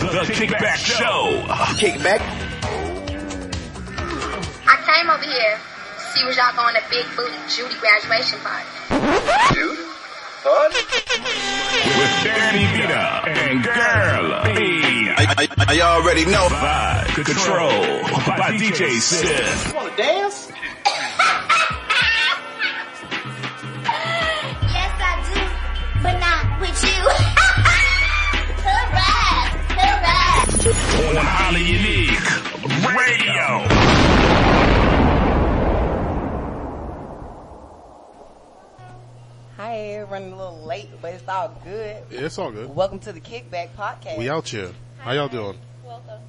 The Kickback Show. Kickback. I came over here to see was y'all going to Big Booty Judy graduation party. Dude. Fun? With Dani Vita and Girl B. I, I, I already know. By Control by DJ Sip. You wanna dance? On Highly Unique Radio. Hi, running a little late, but it's all good. Yeah, it's all good. Welcome to the Kickback Podcast. We out here. How y'all doing? Welcome.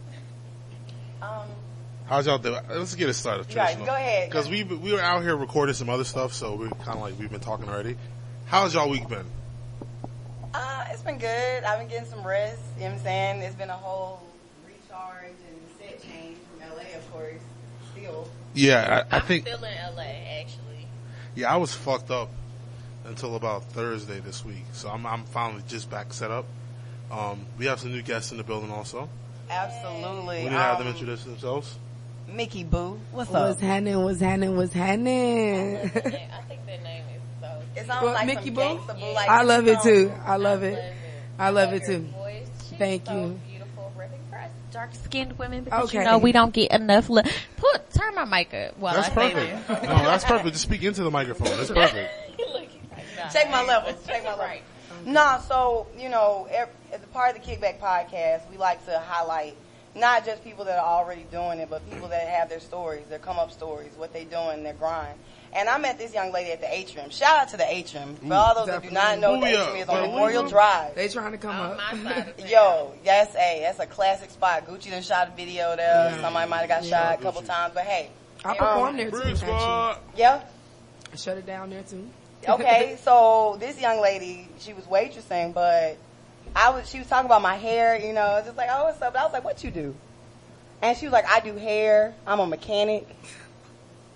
Um, How's y'all doing? Let's get it started. You guys, go ahead. Because we we were out here recording some other stuff, so we kind of like we've been talking already. How's y'all week been? uh, it's been good. I've been getting some rest. You know what I'm saying? It's been a whole recharge and set change from LA. Still. Yeah, I, I I'm think still in LA actually. yeah I was fucked up until about Thursday this week, so I'm I'm finally just back set up. Um, we have some new guests in the building also. Absolutely. We need to have them Um, introduce themselves. Mickey Boo. What's What's up? happening? What's happening? What's happening? I think their name is so. It sounds What, like Mickey some Boo? gangsta boo. Like I love it too. I love I it. I love it Her too. voice, Thank so you. Beautiful, really for us dark-skinned women because Okay. you know we don't get enough. Li- Put turn my mic up while That's I perfect. no, that's perfect. Just speak into the microphone. That's perfect. Look, nah, Check my I ain't- levels. Check my levels. Right. Nah, so, you know, as a part of the Kickback podcast, we like to highlight not just people that are already doing it, but people that have their stories, their come up stories, what they're doing, their grind. And I met this young lady at the atrium. Shout out to the atrium. For all those that do not know, the Booyah. atrium is on Booyah. Memorial Drive. They trying to come On up. my side. Yo, yes, a that's a classic spot. Gucci done shot a video there. Yeah. Somebody might have got Yeah. shot a couple times, but hey, I performed there too. Brew Actually. Yeah, I shut it down there too. okay, so this young lady, she was waitressing, but I was, she was talking about my hair, you know, just like, oh, what's up? But I was like, what you do? And she was like, I do hair. I'm a mechanic.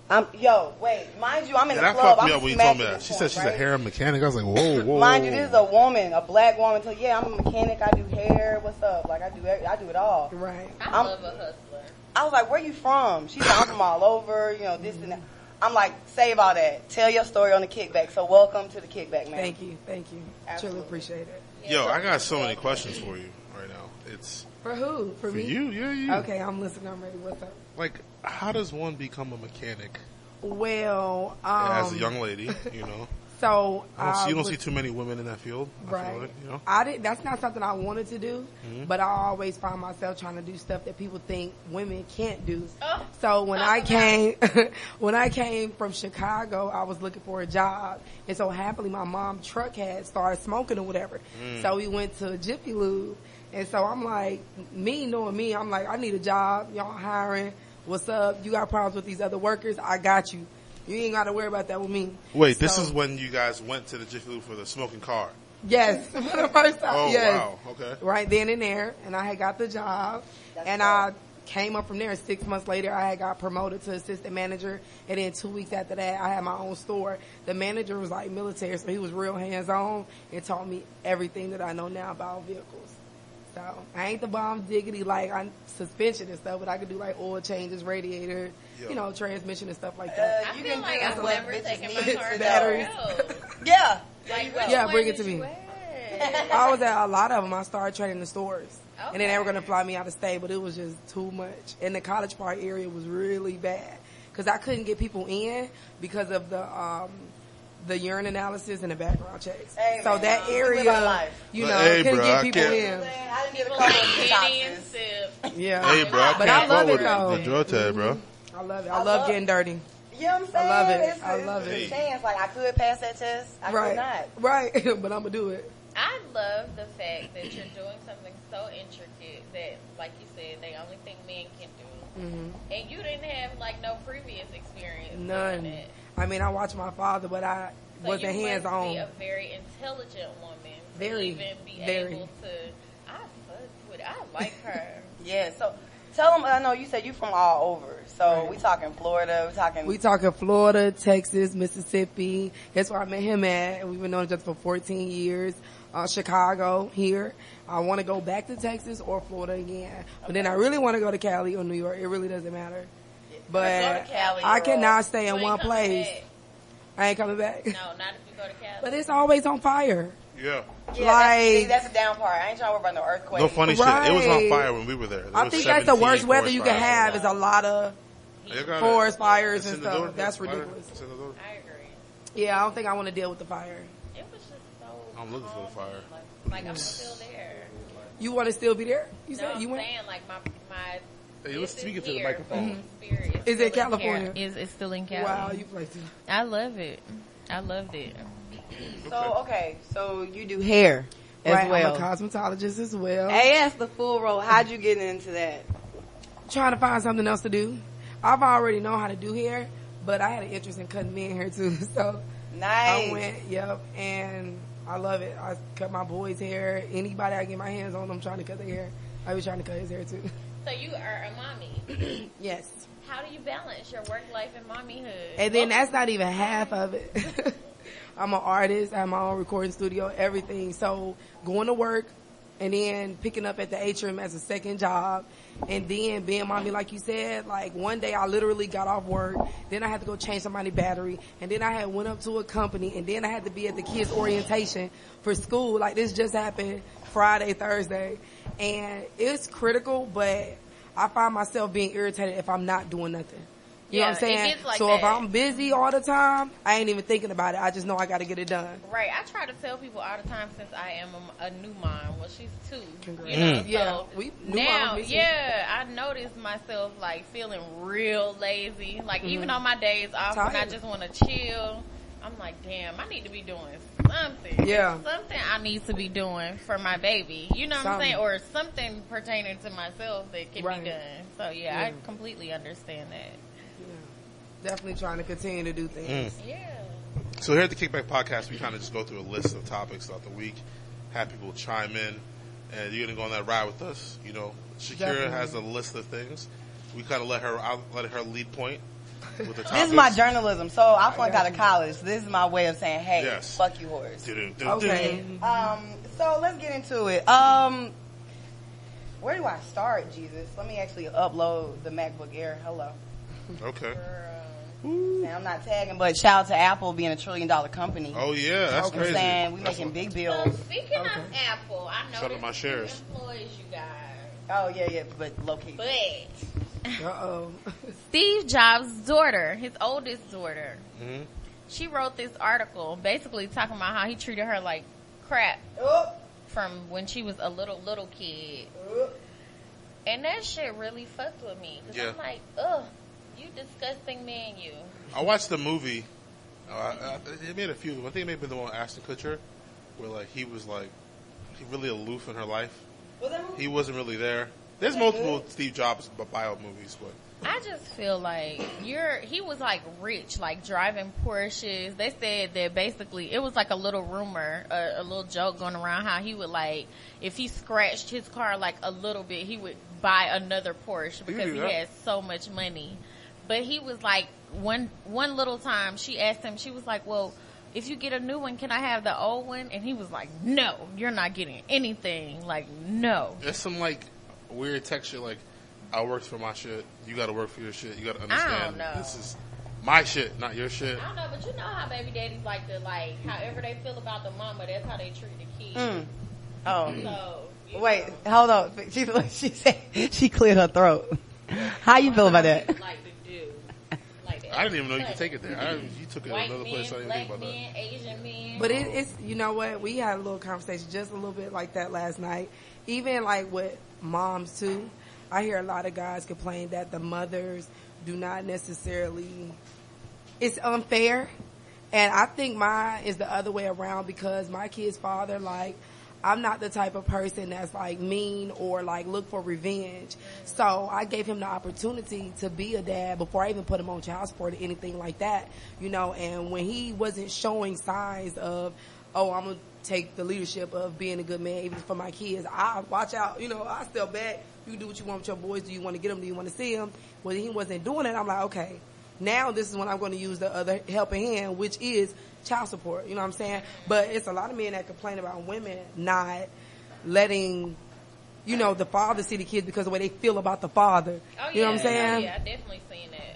I'm, yo, wait, mind you, I'm in Yeah, the that club. fucked me I'm up when you told me that. this She said she's right? a hair mechanic. I was like, whoa, whoa. Mind you, this is a woman, a black woman. So yeah, I'm a mechanic. I do hair. What's up? Like I do, every- I do it all. Right. I I'm- love a hustler. I was like, where you from? She's like, I'm from all over, you know, this and that. I'm like, save all that. Tell your story on the kickback. So welcome to the kickback, man. Thank you. Thank you. Truly Absolutely. appreciate it. Yo, I got so many questions for you right now. It's For who? For, for me? you, yeah, you. Okay, I'm listening. I'm ready. What's up? Like, how does one become a mechanic Well, um, as a young lady? You know, so I don't see, you don't was- see too many women in that field. I Right. feel like, you know. I did. That's not something I wanted to do, Mm-hmm. but I always find myself trying to do stuff that people think women can't do. Oh. So when I came, when I came from Chicago, I was looking for a job, and so happily my mom truck had started smoking or whatever. Mm. So we went to Jiffy Lube, and so I'm like, me knowing me, I'm like, I need a job. Y'all hiring? What's up? You got problems with these other workers? I got you. You ain't got to worry about that with me. Wait, this is when you guys went to the Jiffy Lube for the smoking car. Yes, for the first time. Oh yes. wow, okay. right then and there, and I had got the job, and I came up from there. Six months later, I had got promoted to assistant manager, and then two weeks after that, I had my own store. The manager was like military, so he was real hands on and taught me everything that I know now about vehicles. So I ain't the bomb diggity like on suspension and stuff, but I could do like oil changes, radiator, Yeah. you know, transmission and stuff like Uh, that. I you feel can like do I've never taken my car Batteries. Yeah. Like, go. Yeah, bring it to me. I was at a lot of them. I started trading the stores, and then they were going to fly me out of state, but it was just too much. And the College Park area was really bad because I couldn't get people in because of the um, the urine analysis and the background checks. Hey, so man, that we area, you But know, hey, couldn't bro, get people can't- in. I didn't get a People of detoxes. Yeah, Hey, bro, I But I love it though. The drug tag, bro. I love it. I I, love love- getting dirty. You know what I'm saying? I love it. It's, I love it. chance. Like I could pass that test. I right, could not. right. but I'm gonna do it. I love the fact that you're doing something so intricate that, like you said, they only think men can do. hmm And you didn't have like no previous experience. doing None. It. I mean, I watched my father, but I So wasn't you hands must be on. a very intelligent woman. to Very, even be very. able to. I fuck with. I like her. Yeah. So Tell them. I know you said you're from all over. So we talking Florida. We talking. We talking Florida, Texas, Mississippi. That's where I met him at. and We've been knowing each other for 14 years. Uh, Chicago here. I want to go back to Texas or Florida again, but then I really want to go to Cali or New York. It really doesn't matter. But Cali I cannot stay You in one place. back. I ain't coming back. No, not if you go to Cali. But it's always on fire. Yeah. yeah, that's, see, like- that's the down part. I ain't trying to worry about no earthquake. No funny shit. It was on fire when we were there. There I think that's the worst weather you can have is a lot of You got it. forest fires and stuff. door. That's Fire. ridiculous. It's in the door. I agree. Yeah, I don't think I want to deal with the fire. It was just so. I'm looking for the fire. Like, like I'm still there. You want to still be there? You No, said I'm you went? saying like my my. Hey, this let's is speak it to the microphone. but my spirit Is it in California? Cali. Is it's still in California? Wow, you play too. I love it. I loved it. So okay, so you do hair as right, well. I'm a cosmetologist as well. AS the full role. How'd you get into that? Trying to find something else to do. I've already known how to do hair, but I had an interest in cutting men hair too. So Nice. I went, yep, and I love it. I cut my boys' hair. Anybody I get my hands on, I'm trying to cut their hair. I was trying to cut his hair too. So you are a mommy. yes. How do you balance your work life and mommyhood? And then that's not even half of it. I'm an artist. I have my own recording studio, everything. So going to work and then picking up at the atrium as a second job and then being mommy, like you said, like one day I literally got off work. Then I had to go change somebody's battery and then I had went up to a company and then I had to be at the kids orientation for school. Like this just happened Friday, Thursday and it's critical, but I find myself being irritated if I'm not doing nothing. You know Yeah, what I'm it saying? gets like so if. I'm busy all the time, I ain't even thinking about it. I just know I got to get it done. Right. I try to tell people all the time since I am a, a new mom. Well, she's two. Congrats. You know, Mm. Yeah, so we- new now, moms, me yeah, I noticed myself like feeling real lazy. Like even on my days off when I just want to chill, I'm like, damn, I need to be doing something. Yeah. Something I need to be doing for my baby. You know what I'm saying? Or something pertaining to myself that can Right. be done. So yeah, Yeah. I completely understand that. Definitely trying to continue to do things. Mm. Yeah. So here at the Kickback Podcast, we kind of just go through a list of topics throughout the week, have people chime in, and you're gonna go on that ride with us. You know, Shakira Definitely. has a list of things. We kind of let her, I'll let her lead point with the topics. This is my journalism. So I flunked out of college. This is my way of saying, hey, Yes. fuck you, whores. Okay. Um, so let's get into it. Um, where do I start, Jesus? Let me actually upload the MacBook Air. Hello. Okay. And I'm not tagging, but shout out to Apple being a trillion dollar company. Oh yeah, that's Okay. I'm crazy. saying we That's making what- big So bills. speaking of Apple, I know Shout out my shares. employees you guys. Oh yeah, yeah, but low key. But Uh oh. Steve Jobs' daughter, his oldest daughter, Mhm. she wrote this article basically talking about how he treated her like crap Oh, from when she was a little little kid. oh. And that shit really fucked with me. Cause Yeah. I'm like, ugh, you disgusting man, you. I watched the movie. Uh, I, it made a few. I think it may have been the one with Ashton Kutcher, where like he was like he really aloof in her life. Was that movie? He wasn't really there. There's multiple? Steve Jobs bio movies, but I just feel like you're. He was like rich, like driving Porsches. They said that basically it was like a little rumor, a, a little joke going around how he would like if he scratched his car like a little bit, he would buy another Porsche because he has so much money. But he was like one one little time she asked him, she was like, "Well." If you get a new one, can I have the old one? And he was like, "No, you're not getting anything. Like, no." there's some like weird texture. Like I worked for my shit. You got to work for your shit. You got to understand. know. This is my shit, not your shit. I don't know, but you know how baby daddies like to like however they feel about the mama, that's how they treat the kids. Mm. Oh, So you wait, hold on. She she said she cleared her throat. How you feel about that? like to do like. I didn't even know you could take it there. I, you took it White another men, place. I didn't black think about that. men, Asian men. But it, it's you know what we had a little conversation just a little bit like that last night. Even like with moms too, I hear a lot of guys complain that the mothers do not necessarily. It's unfair, and I think mine is the other way around because my kid's father like. I'm not the type of person that's like mean or like look for revenge. So I gave him the opportunity to be a dad before I even put him on child support or anything like that, you know, and when he wasn't showing signs of oh, I'm gonna take the leadership of being a good man even for my kids. I watch out, you know, I step back. You do what you want with your boys. Do you want to get them? Do you want to see them? Well, he wasn't doing it. I'm like, okay, now this is when I'm going to use the other helping hand, which is child support. You know what I'm saying? But it's a lot of men that complain about women not letting, you know, the father see the kids because of the way they feel about the father. Oh, you know what I'm yeah, oh, saying? Yeah, I definitely seen it a thousand times.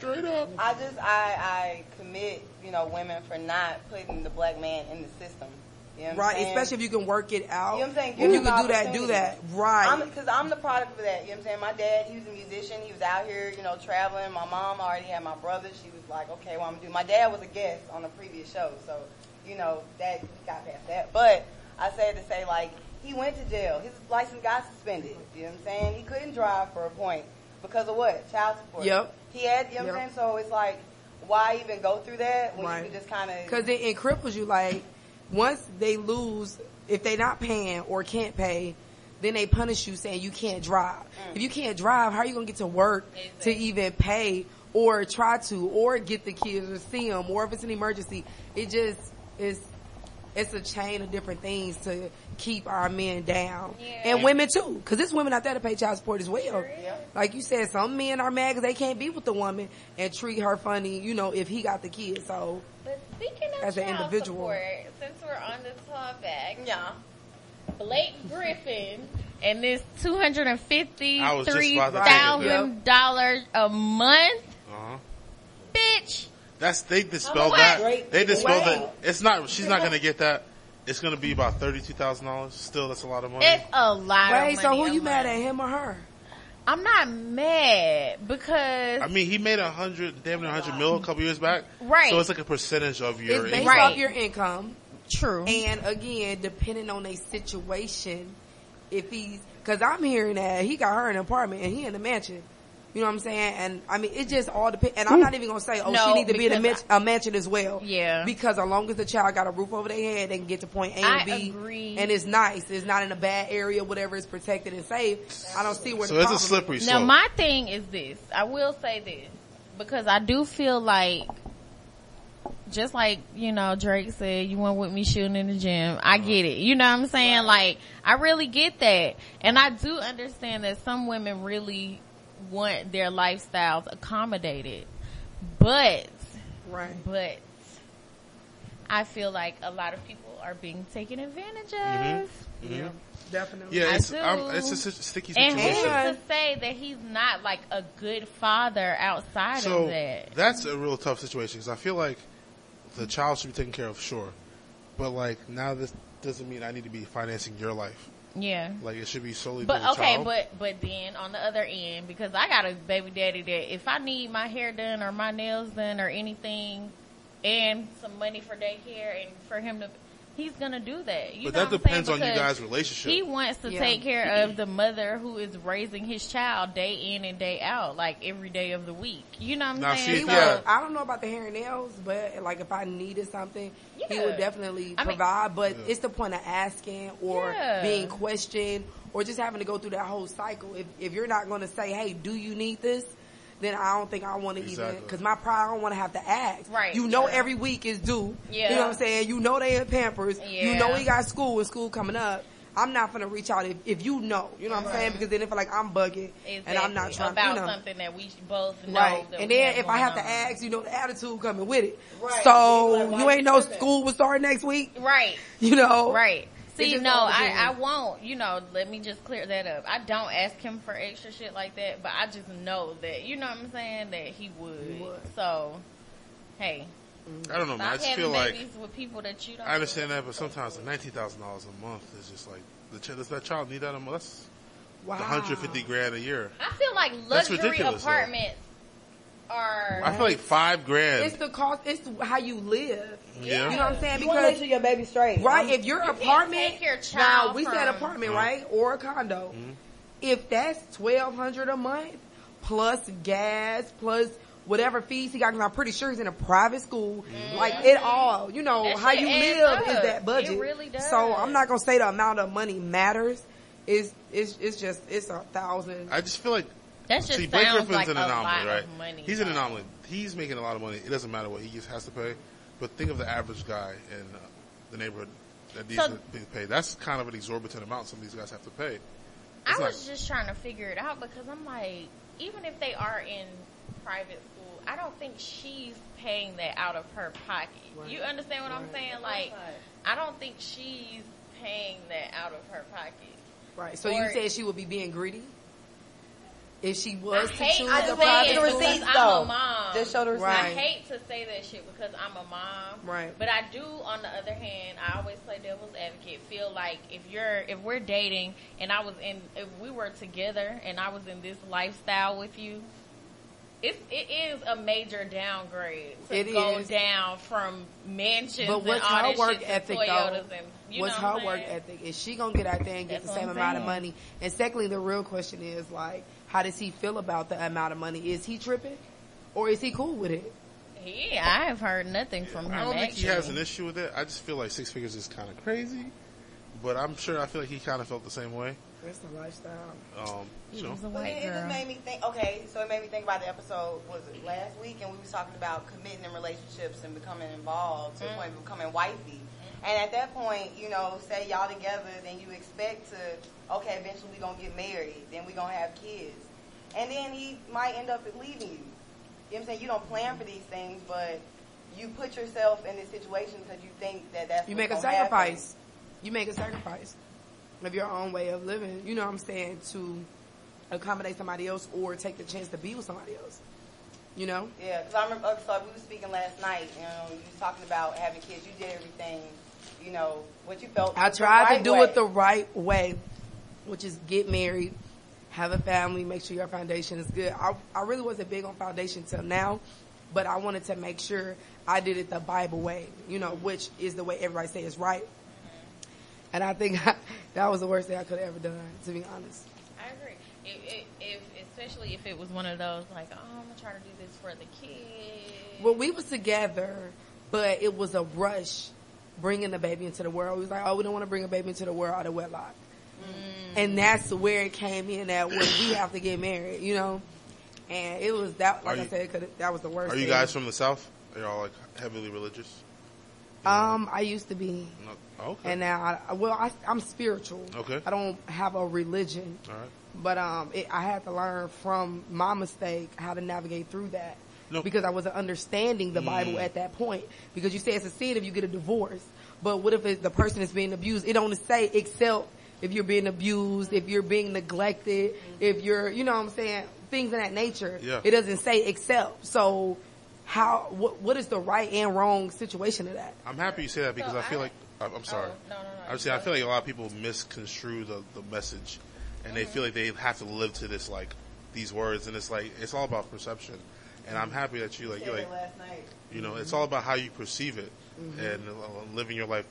Straight up. I just I I commit you know women for not putting the black man in the system. You know what I'm Right, especially if you can work it out. You know what I'm saying? If you can do that, do that. Right. I'm because I'm the product of that. You know what I'm saying? My dad, he was a musician. He was out here, you know, traveling. My mom already had my brother. She was like, okay, well, I'm gonna do. My dad was a guest on a previous show, so you know that got past that. But I said to say like he went to jail. His license got suspended. You know what I'm saying? He couldn't drive for a point because of what? Child support. Yep. He had. You know what I'm saying? So it's like, why even go through that when Right. you can just kind of Because it, it cripples you. Like once they lose, if they're not paying or can't pay, then they punish you saying you can't drive. Mm. If you can't drive, how are you gonna get to work to even pay or try to or get the kids or see them or if it's an emergency? It just is. It's a chain of different things to keep our men down Yeah. and women too, because there's women out there to pay child support as well. Yeah. Like you said, some men are mad because they can't be with the woman and treat her funny, you know, if he got the kids. So But speaking of As an individual. support, since we're on the topic, yeah. Blake Griffin and this two hundred and fifty I was just three about to take it thousand dollars a month, Uh-huh. bitch. That's they dispelled that. Great. They dispelled that. It's not. She's not gonna get that. It's gonna be about thirty two thousand dollars. Still, that's a lot of money. It's a lot Wait, of so who a you mad at, him or her? I'm not mad because I mean, he made a hundred, damn near a hundred mil a couple years back. Right. So it's like a percentage of your It's based income. Off your income, true. and again, depending on a situation, if he's, cause I'm hearing that he got her an apartment and he in a mansion. You know what I'm saying? And I mean, it just all depends. And I'm not even gonna say, oh, No, she needs to be in a, because man- a mansion as well. Yeah. Because as long as the child got a roof over their head, they can get to point A and B. agree. And it's nice. It's not in a bad area, whatever is protected and safe. I don't see where So the it's a problem is. slippery Now my thing is this. I will say this because I do feel like just like, you know, Drake said, you went with me shooting in the gym. I uh-huh. get it. You know what I'm saying? Like, I really get that. And I do understand that some women really want their lifestyles accommodated. But, Right. but, I feel like a lot of people are being taken advantage of. Mm-hmm. Yeah. Definitely. Yeah, I it's do. um, it's a si- sticky And situation. who's to say that he's not like a good father outside so of that? that's a real tough situation because I feel like the child should be taken care of, sure, but like now this doesn't mean I need to be financing your life. Yeah. Like it should be solely But okay, child. but but then on the other end, because I got a baby daddy that if I need my hair done or my nails done or anything, and some money for daycare and for him to, he's gonna do that. You But know that what I'm depends on you guys' relationship. He wants to Yeah. take care of the mother who is raising his child day in and day out, like every day of the week. You know what I'm Now, saying? see, He if would, Yeah. I don't know about the hair and nails, but like if I needed something, he would definitely I mean- provide. but Yeah. it's the point of asking or Yeah. being questioned or just having to go through that whole cycle. If if you're not going to say, "Hey, do you need this?" Then I don't think I want to even because my pride. I don't want to have to ask. Right. You know, Yeah. every week is due. Yeah. You know what I'm saying? You know they in Pampers. Yeah. You know he got school and school coming up. I'm not gonna reach out if, if you know. You know what I'm saying? Because then if like I'm bugging and I'm not trying about you know. something that we both know. Right. that And then if I have to ask, you know, the attitude coming with it. Right. So Like, you you ain't know school will start next week. right, You know. right. See, no, I. I won't. You know, let me just clear that up. I don't ask him for extra shit like that, but I just know that you know what I'm saying that he would. would. So, hey, I don't know, man. I stop just having feel like with people that you don't. I understand that, but sometimes the nineteen thousand dollars a month is just like the ch- does that child need that a month? That's Wow. one hundred fifty grand a year. I feel like luxury ridiculous, though. apartments are. I feel like five grand. It's the cost. It's how you live. Yeah. You know what I'm saying? You want to make Because sure your baby's straight. right, I'm- if your can't apartment take your now child we said from- apartment right or a condo. Mm-hmm. If that's twelve hundred a month plus gas plus whatever fees he got, because I'm pretty sure he's in a private school. Like it all, you know, That how you adds live is that budget. It really does. So I'm not gonna say the amount of money matters. It's it's it's just it's a thousand. I just feel like that just see Blake sounds Griffin's like an a anomaly, lot right? of money. He's an anomaly. He's making a lot of money. It doesn't matter what he just has to pay. But think of the average guy in uh, the neighborhood that these So- to be paid. That's kind of an exorbitant amount some of these guys have to pay. I It's was just trying to figure it out because I'm like, even if they are in private school, I don't think she's paying that out of her pocket. You understand what I'm saying? Like, I don't think she's paying that out of her pocket. Right. So Or- you said she would be being greedy if she I was to choose to a say private the school. because receipts, I'm though. a mom. Just show the receipts. Right. I hate to say that shit because I'm a mom. Right. But I do, on the other hand, I always play devil's advocate. Feel like if you're, if we're dating and I was in, if we were together and I was in this lifestyle with you, it's, it is a major downgrade to It go is. down from mansions But what's and all her work shit to ethic Toyotas though? and, you What's her what work saying? ethic? Is she gonna get out there and get That's the same I'm amount of money? And secondly, the real question is like, how does he feel about the amount of money? Is he tripping, or is he cool with it? He, I have heard nothing from him. I don't think he has an issue with it. I just feel like six figures is kind of crazy. But I'm sure I feel like he kind of felt the same way. That's the lifestyle. Um, you know, He's a white then it girl. just made me think. Okay, so it made me think about the episode. Was it last week? And we was talking about committing in relationships and becoming involved to the point of becoming wifey. And at that point, you know, say y'all together, then you expect to, okay, eventually we're gonna get married, then we're gonna have kids, and then he might end up leaving you. You know what I'm saying? You don't plan for these things, but you put yourself in this situation because you think that that's You make a gonna happen. sacrifice. You make a sacrifice of your own way of living. You know what I'm saying to accommodate somebody else or take the chance to be with somebody else. You know. Yeah, because I remember, uh, so we were speaking last night, you know, you was talking about having kids. You did everything, you know, what you felt. I was the tried to do way. it the right way, which is get married, have a family, make sure your foundation is good. I, I really wasn't big on foundation till now, but I wanted to make sure I did it the Bible way, you know, which is the way everybody say is right. And I think that was the worst thing I could have ever done, to be honest. I agree. If, if, if especially if it was one of those like, oh, I'm gonna try to do this for the kids. Well, we was together, but it was a rush bringing the baby into the world. We was like, oh, we don't want to bring a baby into the world out of wedlock. And that's where it came in at when we have to get married, you know? And it was that, like Are I said, it could, that was the worst are you thing. guys from the south? Are y'all like heavily religious? Um, I used to be. No. Okay. And now, I, well, I, I'm spiritual. Okay. I don't have a religion. All right. But um, it, I had to learn from my mistake how to navigate through that. No. Because I wasn't understanding the Bible Mm. at that point. Because you say it's a sin if you get a divorce. But what if it, the person is being abused? It don't say except if you're being abused, if you're being neglected, if you're, you know what I'm saying? Things of that nature. Yeah. It doesn't say except. So how, what, what is the right and wrong situation of that? I'm happy you say that because So I feel I- like I'm I'm sorry. Oh, no, no, no. I'm I feel like a lot of people misconstrue the, the message, and they feel like they have to live to this like these words, and it's like it's all about perception. And I'm happy that you like you like last night. you know it's all about how you perceive it and uh, living your life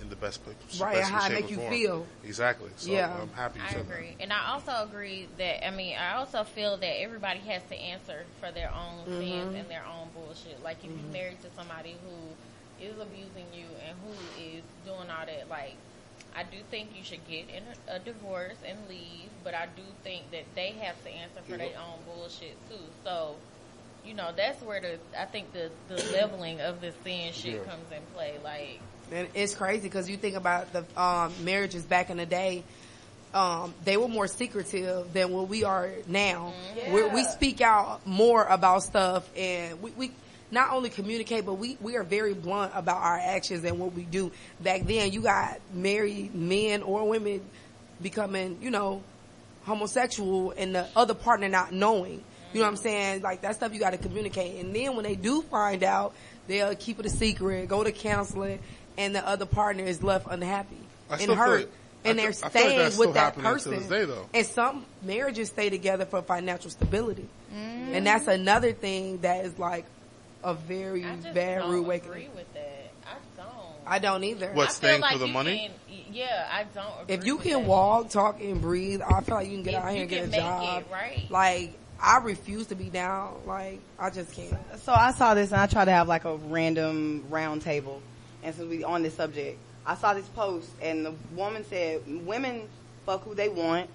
in the best place. Right, and how it shape make you form. feel. Exactly. So Yeah. I'm happy you I said agree, and I also agree that I mean I also feel that everybody has to answer for their own Mm-hmm. sins and their own bullshit. Like if you're married to somebody who is abusing you and who is doing all that, like I do think you should get in a, a divorce and leave, but I do think that they have to answer for Yeah. their own bullshit too. So. You know, that's where the I think the the leveling of the sin shit Yeah. comes in play. Like, And it's crazy because you think about the um, marriages back in the day. Um, they were more secretive than what we are now. Where we speak out more about stuff, and we, we not only communicate, but we we are very blunt about our actions and what we do. Back then, you got married men or women becoming, you know, homosexual, and the other partner not knowing. You know what I'm saying? Like that stuff you got to communicate. And then when they do find out, they'll keep it a secret, go to counseling, and the other partner is left unhappy I and still feel hurt. like- and they're feel- I like staying with that happening to person. this day, though. And some marriages stay together for financial stability. Mm. And that's another thing that is like a very I just bad don't agree with that. I don't. I don't either. What? I staying feel for the money? can- yeah, I don't. Agree If you with can that. walk, talk, and breathe, I feel like you can get If out here and get a make job. it, right? Like I refuse to be down. Like I just can't. So I saw this and I tried to have like a random round table. And since we on this subject, I saw this post and the woman said, women fuck who they want,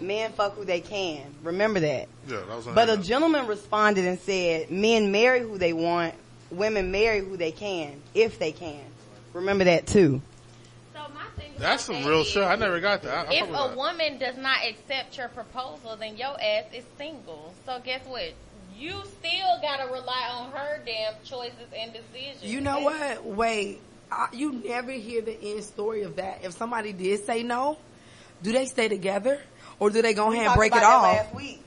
men fuck who they can. Remember that. Yeah, that was But a internet. gentleman responded and said, men marry who they want, women marry who they can, if they can. Remember that too. So my thing That's some real shit. I never got that. I, I If fuck a that. woman does not accept your proposal, then your ass is single. So guess what? You still gotta rely on her damn choices and decisions. You know what? Wait, I, you never hear the end story of that. If somebody did say no, do they stay together or do they go ahead and break it about that off? Last week.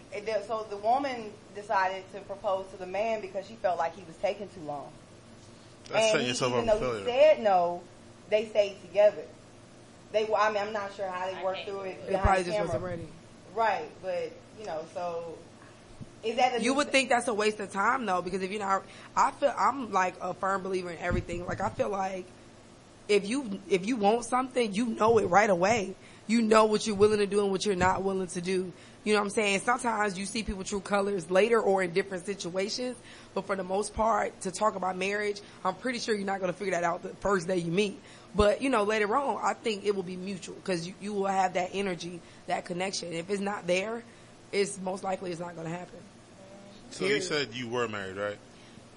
So the woman decided to propose to the man because she felt like he was taking too long. That's and setting he, yourself even up though for he said no, they stayed together. They, I mean, I'm not sure how they I worked through it. it. They behind probably the just camera. wasn't ready. Right, but you know, so is that the You would think that's a waste of time though, because if you're not, I feel I'm like a firm believer in everything. Like I feel like if you if you want something, you know it right away. You know what you're willing to do and what you're not willing to do. You know what I'm saying? Sometimes you see people true colors later or in different situations, but for the most part, to talk about marriage, I'm pretty sure you're not going to figure that out the first day you meet. But you know, later on, I think it will be mutual because you, you will have that energy, that connection. If it's not there, it's most likely it's not going to happen. So you said you were married, right?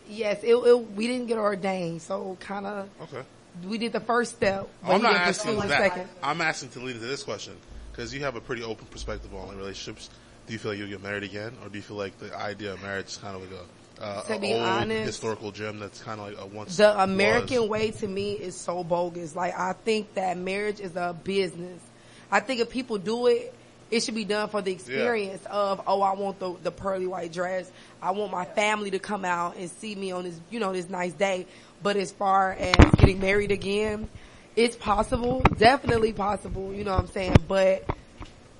Yes, it, it, we didn't get ordained, so kind of Okay. we did the first step. I'm not asking that. second. I'm asking to lead into this question because you have a pretty open perspective on relationships. Do you feel like you'll get married again, or do you feel like the idea of marriage is kind of like a, uh, To be old honest, historical gem that's kind of like a once The American was? way to me is so bogus. Like I think that marriage is a business. I think if people do it, it should be done for the experience of oh I want the the pearly white dress. I want my family to come out and see me on this you know this nice day. But as far as getting married again, it's possible, definitely possible. You know what I'm saying? But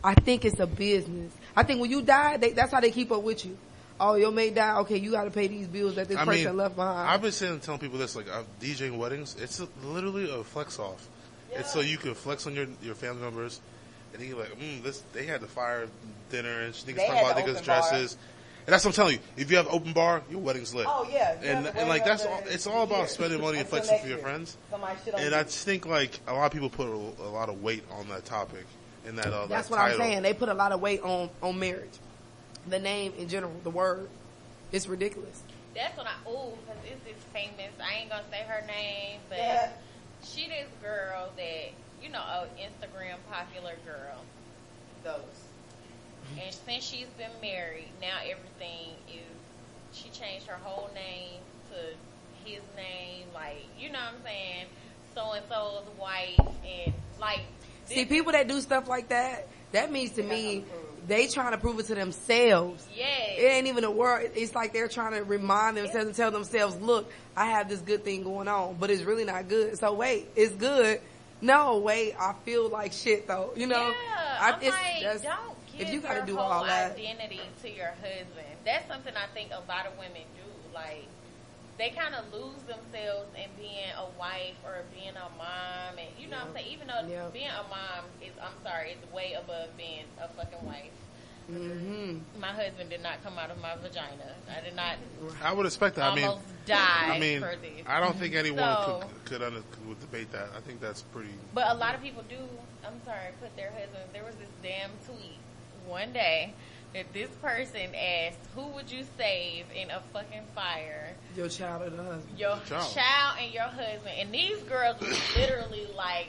I think it's a business. I think when you die, they, that's how they keep up with you. Oh, your mate died. Okay, you got to pay these bills that this I person mean, left behind. I've been saying, telling people this, like, I'm DJing weddings, it's literally a flex off. It's so you can flex on your, your family members, and you're like, mm, this, they had the fire dinner, and niggas talking about niggas' bar. dresses. And that's what I'm telling you. If you have open bar, your wedding's lit. Oh yeah, And, and like, that's all, it's all about spending money and flexing for your friends. Somebody shit on And. I just think, like, a lot of people put a, a lot of weight on that topic, And that, uh, That's that what I'm saying. They put a lot of weight on on marriage. The name in general, the word, it's ridiculous. That's what I ooh, because it's this famous. I ain't gonna say her name, but Yeah. she this girl that you know, a Instagram popular girl. Those. And since she's been married, now everything is. She changed her whole name to his name, like you know what I'm saying. So and so's wife, and like. See, people that do stuff like that, that means to me, they trying to prove it to themselves. Yeah. It ain't even a word. It's like they're trying to remind themselves and tell themselves, look, I have this good thing going on, but it's really not good. So wait, it's good. No, wait, I feel like shit though. You know, Yeah, I, like, that's- don't give if you gotta your do whole all that, identity to your husband. That's something I think a lot of women do. Like, they kind of lose themselves in being a wife or being a mom, and you know what I'm saying. Even though Yeah. being a mom is, I'm sorry, it's way above being a fucking wife. hmm My husband did not come out of my vagina. I did not I would expect that. I mean, die I mean, for this. I don't think anyone So- could could, under, could debate that. I think that's pretty. But a lot of people do, I'm sorry, put their husbands. There was this damn tweet one day that this person asked, who would you save in a fucking fire? your child and the husband. Your Child. child. and your husband. And these girls was literally like,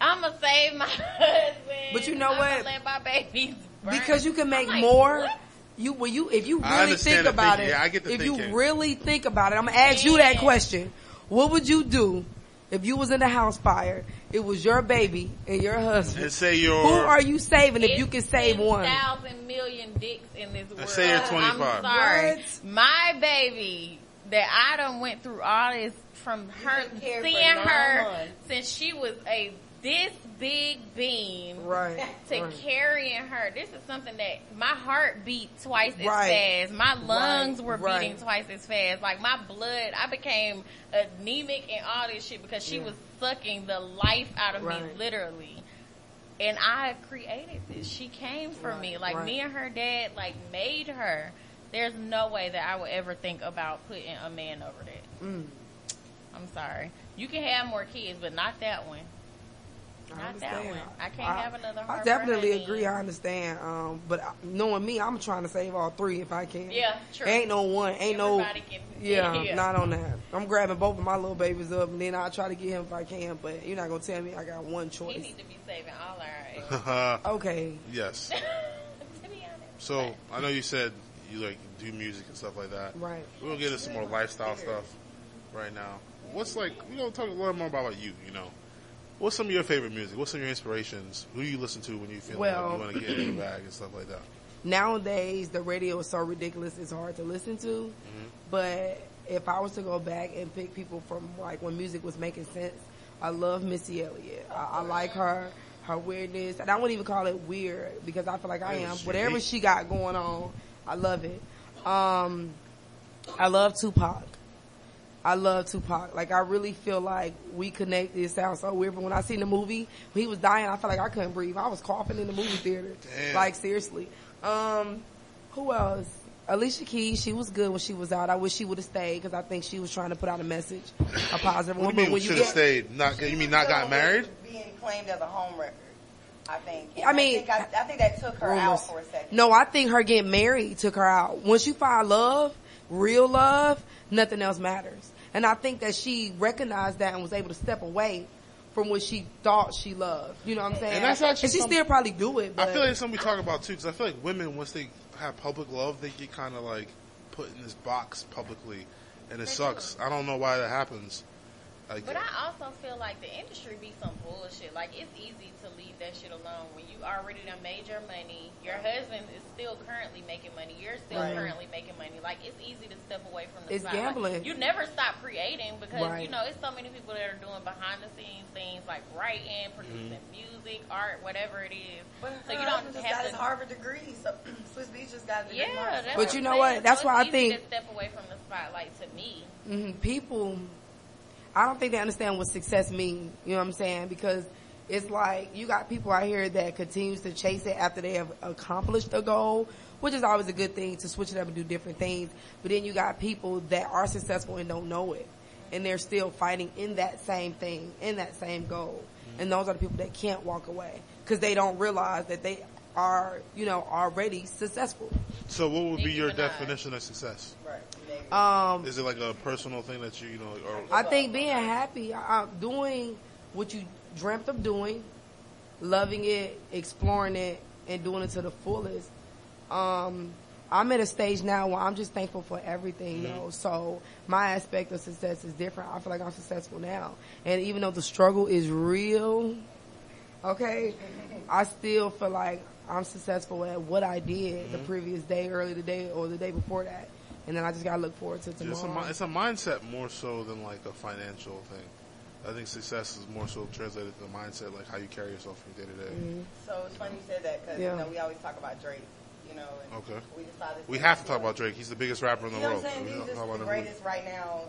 I'm going to save my husband. But you know I'ma what? let my babies burn. Because you can make like, more. what? You when you if you really think about thinking. it, Yeah, I get the if you really think about it, I'm gonna ask you that question. What would you do if you was in a house fire? It was your baby and your husband. And say you're. Who are you saving if you can save one? thousand million dicks in this world. say you're 25. I'm sorry. What? My baby that I done went through all this from her been cared for seeing her months. since she was a this big beam Right. to right. carrying her. This is something that my heart beat twice as Right. fast. My lungs were beating twice as fast. Like my blood, I became anemic and all this shit because she Yeah. was sucking the life out of me literally and I created this. She came for me. Like me and her dad like made her. There's no way that I would ever think about putting a man over that. Mm. I'm sorry. You can have more kids, but not that one. I Not that one. I can't have another I definitely Honey. agree. I understand. Um, but knowing me, I'm trying to save all three if I can. Yeah, true. Ain't no one. Ain't Everybody no. can- yeah, yeah. not on that. I'm grabbing both of my little babies up, and then I'll try to get him if I can. But you're not gonna tell me I got one choice. He choice. need to be saving all our eggs. Okay. yes. to be honest. So I know you said you like do music and stuff like that. Right. We're gonna get into some more lifestyle stuff right now. What's like We're gonna talk a little more about you. You know, what's some of your favorite music? What's some of your inspirations? Who do you listen to when you feel Well- like you want to get in the bag and stuff like that? Nowadays, the radio is so ridiculous; it's hard to listen to. But if I was to go back and pick people from like when music was making sense, I love Missy Elliott. I, I like her, her weirdness, and I wouldn't even call it weird because I feel like I am. Whatever she got going on, I love it. Um, I love Tupac. I love Tupac. Like I really feel like we connect. It sounds so weird, but when I seen the movie, he was dying, I felt like I couldn't breathe. I was coughing in the movie theater. Damn. Like seriously. Um, who else? Alicia Keys. She was good when she was out. I wish she would have stayed because I think she was trying to put out a message, a positive What one. do you mean But when should have stayed? Not you mean not got married? Being claimed as a home record, I think. I mean- I think, I, I think that took her out for a second. No, I think her getting married took her out. Once you find love, real love, nothing else matters. And I think that she recognized that and was able to step away from what she thought she loved. You know what I'm saying? And that's actually she still probably do it. But I feel like it's something we talk about too, because I feel like women once they have public love, they get kind of like put in this box publicly, and it sucks. I don't know why that happens. Like, But I also feel like the industry be some bullshit. Like it's easy to leave that shit alone when you already done made your money. Your husband is still currently making money. You're still Right. currently making money. Like it's easy to step away from the It's spotlight. gambling. You never stop creating because Right. you know it's so many people that are doing behind the scenes things like writing, producing music, art, whatever it is. But so you don't husband just have got to. his Harvard degree. So Swizz Beatz just got a degree. yeah, that's But you know what? That's So why I easy think- to step away from the spotlight to me. hmm people, I don't think they understand what success means. You know what I'm saying? Because it's like you got people out here that continues to chase it after they have accomplished a goal, which is always a good thing to switch it up and do different things. But then you got people that are successful and don't know it, and they're still fighting in that same thing, in that same goal. And those are the people that can't walk away because they don't realize that they are, you know, already successful. so what would be your definition of success? Right. Um, Is it like a personal thing that you, you know, or I think being happy, uh, doing what you dreamt of doing, loving it, exploring it, and doing it to the fullest. Um, I'm at a stage now where I'm just thankful for everything, though. So my aspect of success is different. I feel like I'm successful now, and even though the struggle is real, okay, I still feel like I'm successful at what I did the previous day, early the day, or the day before that. And then I just gotta look forward to it's a, tomorrow. it's a mindset more so than like a financial thing. I think success is more so translated to the mindset, like how you carry yourself from day to day. Mm-hmm. So it's funny you said that because Yeah. you know we always talk about Drake. You know. And Okay. We decided We have to talk about Drake. He's the biggest rapper in the You know world. what I'm saying? so He's just the him. greatest right now,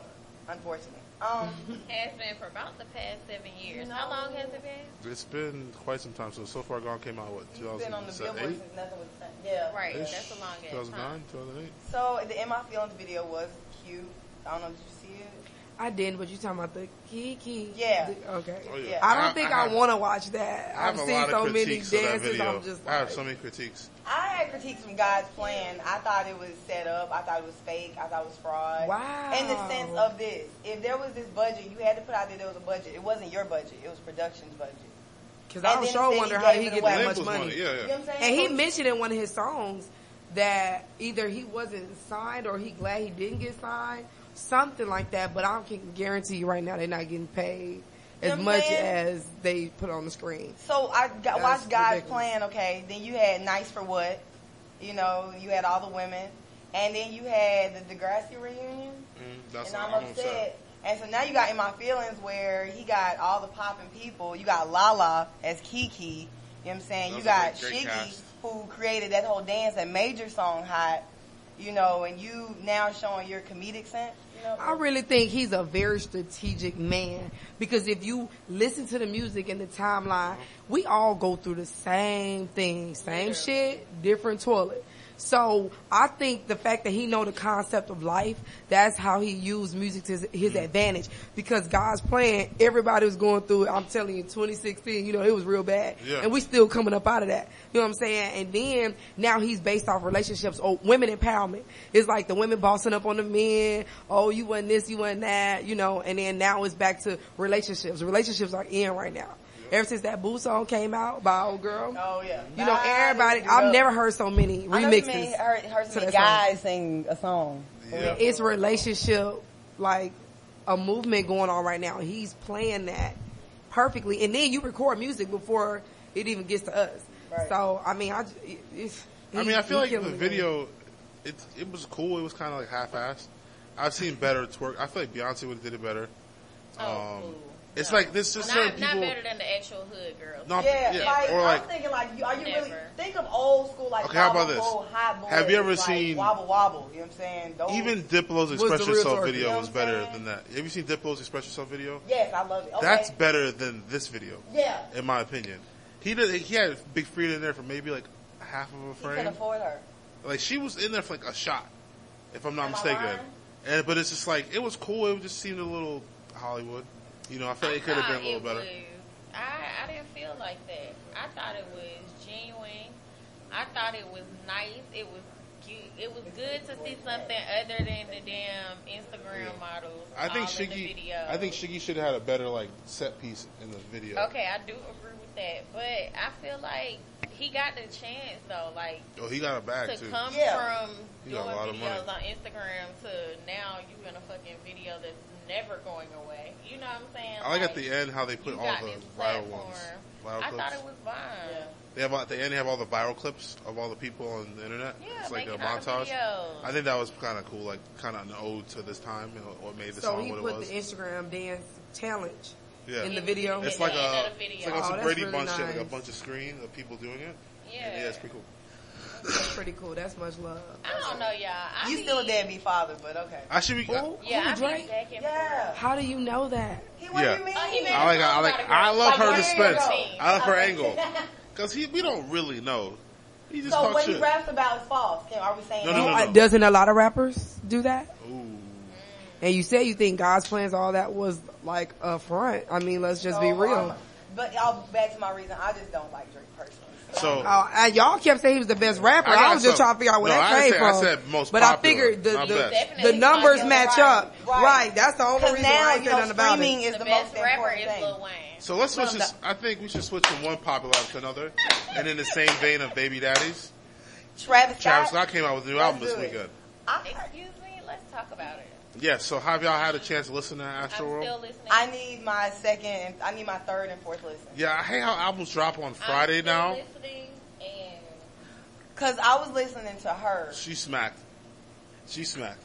unfortunately. Um, Has been for about the past seven years. You How long has it been? It's been quite some time. So so far gone came out what he's been on the billboard since nothing was the same. Yeah. Right, Ish. that's a long ass 2009, time. 2008. So the In My Feelings video was cute. I don't know. Did you see it? I didn't, but you talking about the Kiki? Yeah. The- okay. Oh, yeah. Yeah. I don't I- think I I, want to watch that. I have I've seen so many critiques of that dances. I'm just I have so many critiques. I had critiques from God's plan. I thought it was set up. I thought it was fake. I thought it was fraud. Wow. In the sense of this, if there was this budget, you had to put out there there was a budget. It wasn't your budget. It was production's budget. because I And was then sure wonder he how he get that much money. money, Yeah, You know yeah. what I'm saying? And he mentioned in one of his songs that either he wasn't signed or he glad he didn't get signed, something like that. But I can guarantee you right now they're not getting paid You as know much saying? as they put on the screen. So I got, watched God's plan. Okay, then you had Nice for What? You know, you had all the women, and then you had the Degrassi reunion. Mm, that's and I'm, I'm upset. upset. And so now you got in my feelings where he got all the popping people. You got Lala as Kiki. You know what I'm saying? You got That's a great- great Shiggy cast. who created that whole dance that made your song hot. You know, and you now showing your comedic sense. You know, I really think he's a very strategic man because if you listen to the music and the timeline, we all go through the same thing, same shit, different toilet. So I think the fact that he know the concept of life, that's how he used music to his, his mm-hmm. advantage. Because God's plan, everybody was going through it. I'm telling you, 2016, you know, it was real bad. Yeah. And we still coming up out of that. You know what I'm saying? And then now he's based off relationships. Oh, women empowerment. It's like the women bossing up on the men. Oh, you wasn't this, you wasn't that, you know, and then now it's back to relationships. Relationships are in right now. Ever since that Boo song came out by old girl. Oh yeah. You know, Nah, everybody, this I've never heard so many I know so remixes. heard, heard so to many that song. guys sing a song. Yeah. It's relationship, like a movement going on right now. He's playing that perfectly. And then you record music before it even gets to us. Right. So, I mean, I, j- it- it's, I mean, I feel like the killing video, it it was cool. It was kind of like half-assed. I've seen better twerk. I feel like Beyonce would have did it better. Oh, Um, cool. It's No. like this. Just certain not, people. not better than the actual hood girls. No, Yeah, yeah, like or I'm thinking, like, you, are you really think of old school, like Okay, how about this? Bowl, Hot Boys, Have you ever like, seen- Wobble Wobble? You know what I'm saying? Those, even Diplo's Express Yourself twerk, video you know was what better saying? than that. Have you seen Diplo's Express Yourself video? yes, I love it. Okay. That's better than this video, yeah. in my opinion. He did. He had Big Freedia in there for maybe like half of a He can afford her. Like she was in there for like a shot, if I'm not Am mistaken. And but it's just like it was cool. It just seemed a little Hollywood. You know, I felt it could have been a little it better. Was, I, I didn't feel like that. I thought it was genuine. I thought it was nice. It was cute. It was good to see something other than the damn Instagram models. I think all Shiggy. I think Shiggy should have had a better like set piece in the video. Okay, I do agree with that, but I feel like he got the chance though, like Oh, he got a bag to too. come Yeah. from He doing got a lot of videos money. on Instagram to now you are in a fucking video that's never going away. You know what I'm saying? I like at the end how they put all the viral platform. ones. Viral I clips. thought it was fine. Yeah. They have at the end. They have all the viral clips of all the people on the internet. Yeah, it's like a making all the montage. I think that was kind of cool, like kind of an ode to this time, you know, what made the So song he what it put was. the Instagram dance challenge yeah, in the video. it's like a, of the it's like Oh, some Brady really Bunch shit, like a bunch of screen of people doing it. Yeah. And yeah, it's pretty cool. That's pretty cool. That's much love. I don't know, y'all. I You be, still a deadbeat father, but okay. I should be. Who? Yeah, Who, Drake? Yeah. How do you know that? He, what Yeah. do you mean? Oh, he I like. I like. I love her Like, dispense. I love her angle because he. We don't really know. He just so talks what shit. he raps about is false. Are we saying No, no, no, Uh, no. Doesn't a lot of rappers do that? Ooh. And you say you think God's plans, all that was like a front. I mean, let's just be So, real. um, but I'll back to my reason. I just don't like Drake personally. So oh, and y'all kept saying he was the best rapper. I I, got was just some- trying to figure out where No, that I came said- I said most but I figured the the, the numbers match right, up. right. Right. That's the only reason why now I you ain't said know nothing about streaming it. is The the, best most rapper important is thing. Lil Wayne. So let's switch No, this. I think we should switch from one popular album to another. And in the same vein of Baby Daddies, Travis Scott. Travis Scott came out with a new Let's album this weekend. I, Excuse me, let's talk about it. Yeah, so have y'all had a chance to listen to I'm Astro still World? listening. I need my second. and I need my third and fourth listen. Yeah, I hate how albums drop on Friday I'm Friday still now. Listening and Cause I was listening to her. She smacked. She smacked.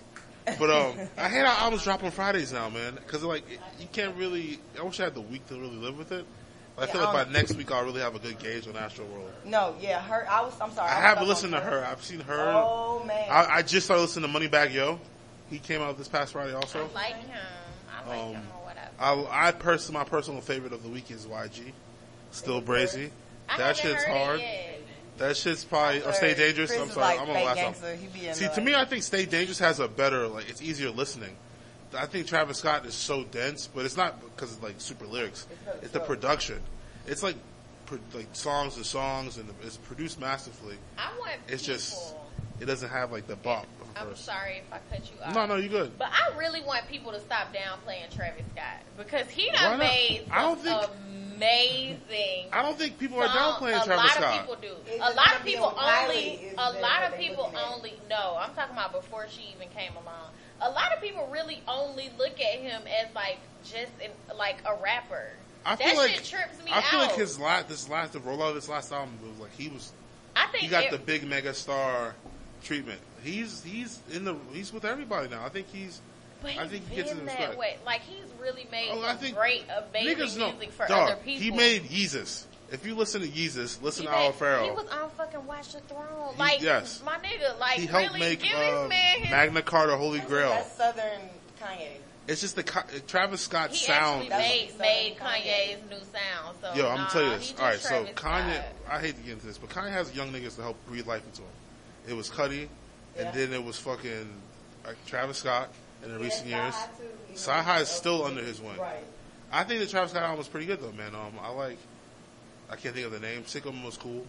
But um, I hate how albums drop on Fridays now, man. Because like it- you can't really. I wish I had the week to really live with it. But I feel Yeah, like I by don't- next week I'll really have a good gauge on Astro World. No, yeah, her. I was. I'm sorry. I was haven't up listened to on her. I've seen her. Oh man. I, I just started listening to Moneybagg Yo. He came out this past Friday also. I like him. I like Um, him or whatever. I, I personally, my personal favorite of the week is YG. Still brazy. I That shit's heard it hard. yet. That shit's probably. Or Stay Dangerous. Chris I'm sorry. Like I'm gonna laugh gangster. album. He be in See, the, to me, I think Stay Dangerous has a better, like, it's easier listening. I think Travis Scott is so dense, but it's not because of like super lyrics. It's It's the production. It's like, pro- like songs and songs, and it's produced masterfully. I want It's just, it doesn't have like the bop. Of a I'm verse. sorry if I cut you off. No, no, you good. But I really want people to stop downplaying Travis Scott because he done not? made I don't some think- amazing. I don't think people are songs. downplaying a Travis lot Scott. of people do. It's a lot of people only. is A lot of people only. No, I'm talking about before she even came along. A lot of people really only look at him as like just in, like a rapper. I that feel like trips me I feel out. like his last, this last, the rollout of his last album was like he was I think he got it- the big mega star treatment. He's he's in the he's with everybody now. I think he's But I think he gets in the that respect. way. Like he's really made Oh, I think great, amazing niggas know. music for Dog, other people. he made Yeezus. If you listen to Yeezus, listen He to Al made- Farrow. He was on fucking Watch the Throne. He- Like, yes. my nigga, like, he helped really make give uh, man his. Magna Carta Holy Grail. That's Southern Kanye. It's just the Travis Scott he sound. actually made, made Southern Kanye's new sound. So, Yo, I'm nah, gonna tell you this. just All right, so Kanye, Scott. I hate to get into this, but Kanye has young niggas to help breathe life into him. it was Cudi, Yeah. And then it was fucking like Travis Scott in the recent years. CyHi too, you know. CyHi is still under his wing. Right. I think the Travis Scott album was pretty good though, man. Um, I like, I can't think of the name. Sick of was cool.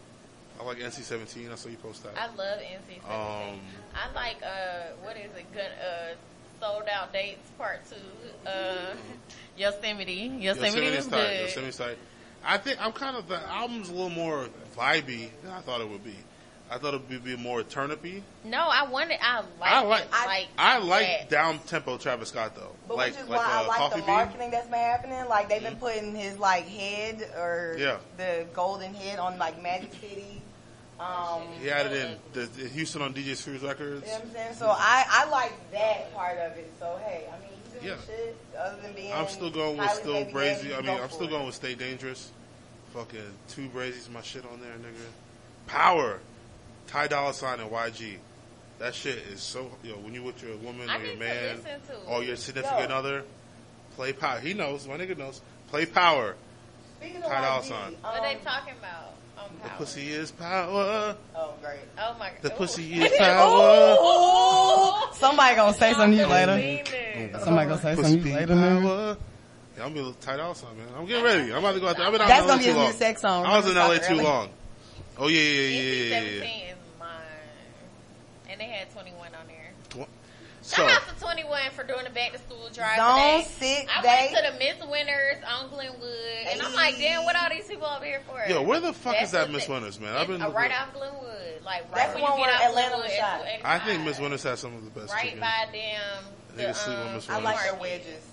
I like NC-17. I saw you post that. I love NC seventeen. Um, I like uh what is it? Good uh sold out dates part two. Uh Yosemite. Yosemite Yosemite's tight. good. Yosemite's tight. I think I'm kind of the album's a little more vibey than I thought it would be. I thought it would be more turnipy. No, I wanted I like I like it, like I like down tempo Travis Scott though. But like which is like why I uh, like Coffee the Bean. marketing that's been happening. Like they've been putting his like head or Yeah. the golden head on like Magic City. Um, He had it in the, the Houston on DJ Screws Records. you know what I'm saying? So I, I like that part of it. So hey, I mean, he's doing Yeah. shit other than being. I'm still going with still baby Brazy. daddy, I go mean, I'm for still it. going with Stay Dangerous. Fucking two Brazy's my shit on there, nigga. Power, Ty Dolla Sign and YG. That shit is so. Yo, when you with your woman I or your man or your significant Yo. other, play Power. He knows. My nigga knows. Play Power. Speaking of Ty Dolla YG, Sign. What are they um, talking about on The pussy is power. Oh great. Oh my god. The Ooh. pussy is power. Ooh. Somebody gonna say something to you later. Somebody gonna say something to you later, man. power. Yeah, I'm gonna tight out some man. I'm getting ready. I'm about to go out there. I've been out That's in gonna LA be too a new sex song. I was in LA too Alley? long. Oh yeah, yeah, yeah, yeah, yeah. yeah. NC-17 is mine. And they had 21 on there. Tw- Shout So, out to 21 for doing the back to school drive Zone today. six I day. went to the Miss Winners on Glenwood, and I'm like, damn, what all these people over here for? yo, where the fuck That's is that Miss they- Winners, man? I've It's, been uh, right off Glenwood, like right That's when the you one get where off Atlanta Glenwood. was at shot. I think Miss Winners has some of the best right chicken. by them. Niggas the, sleep on um, Miss I like their wedges.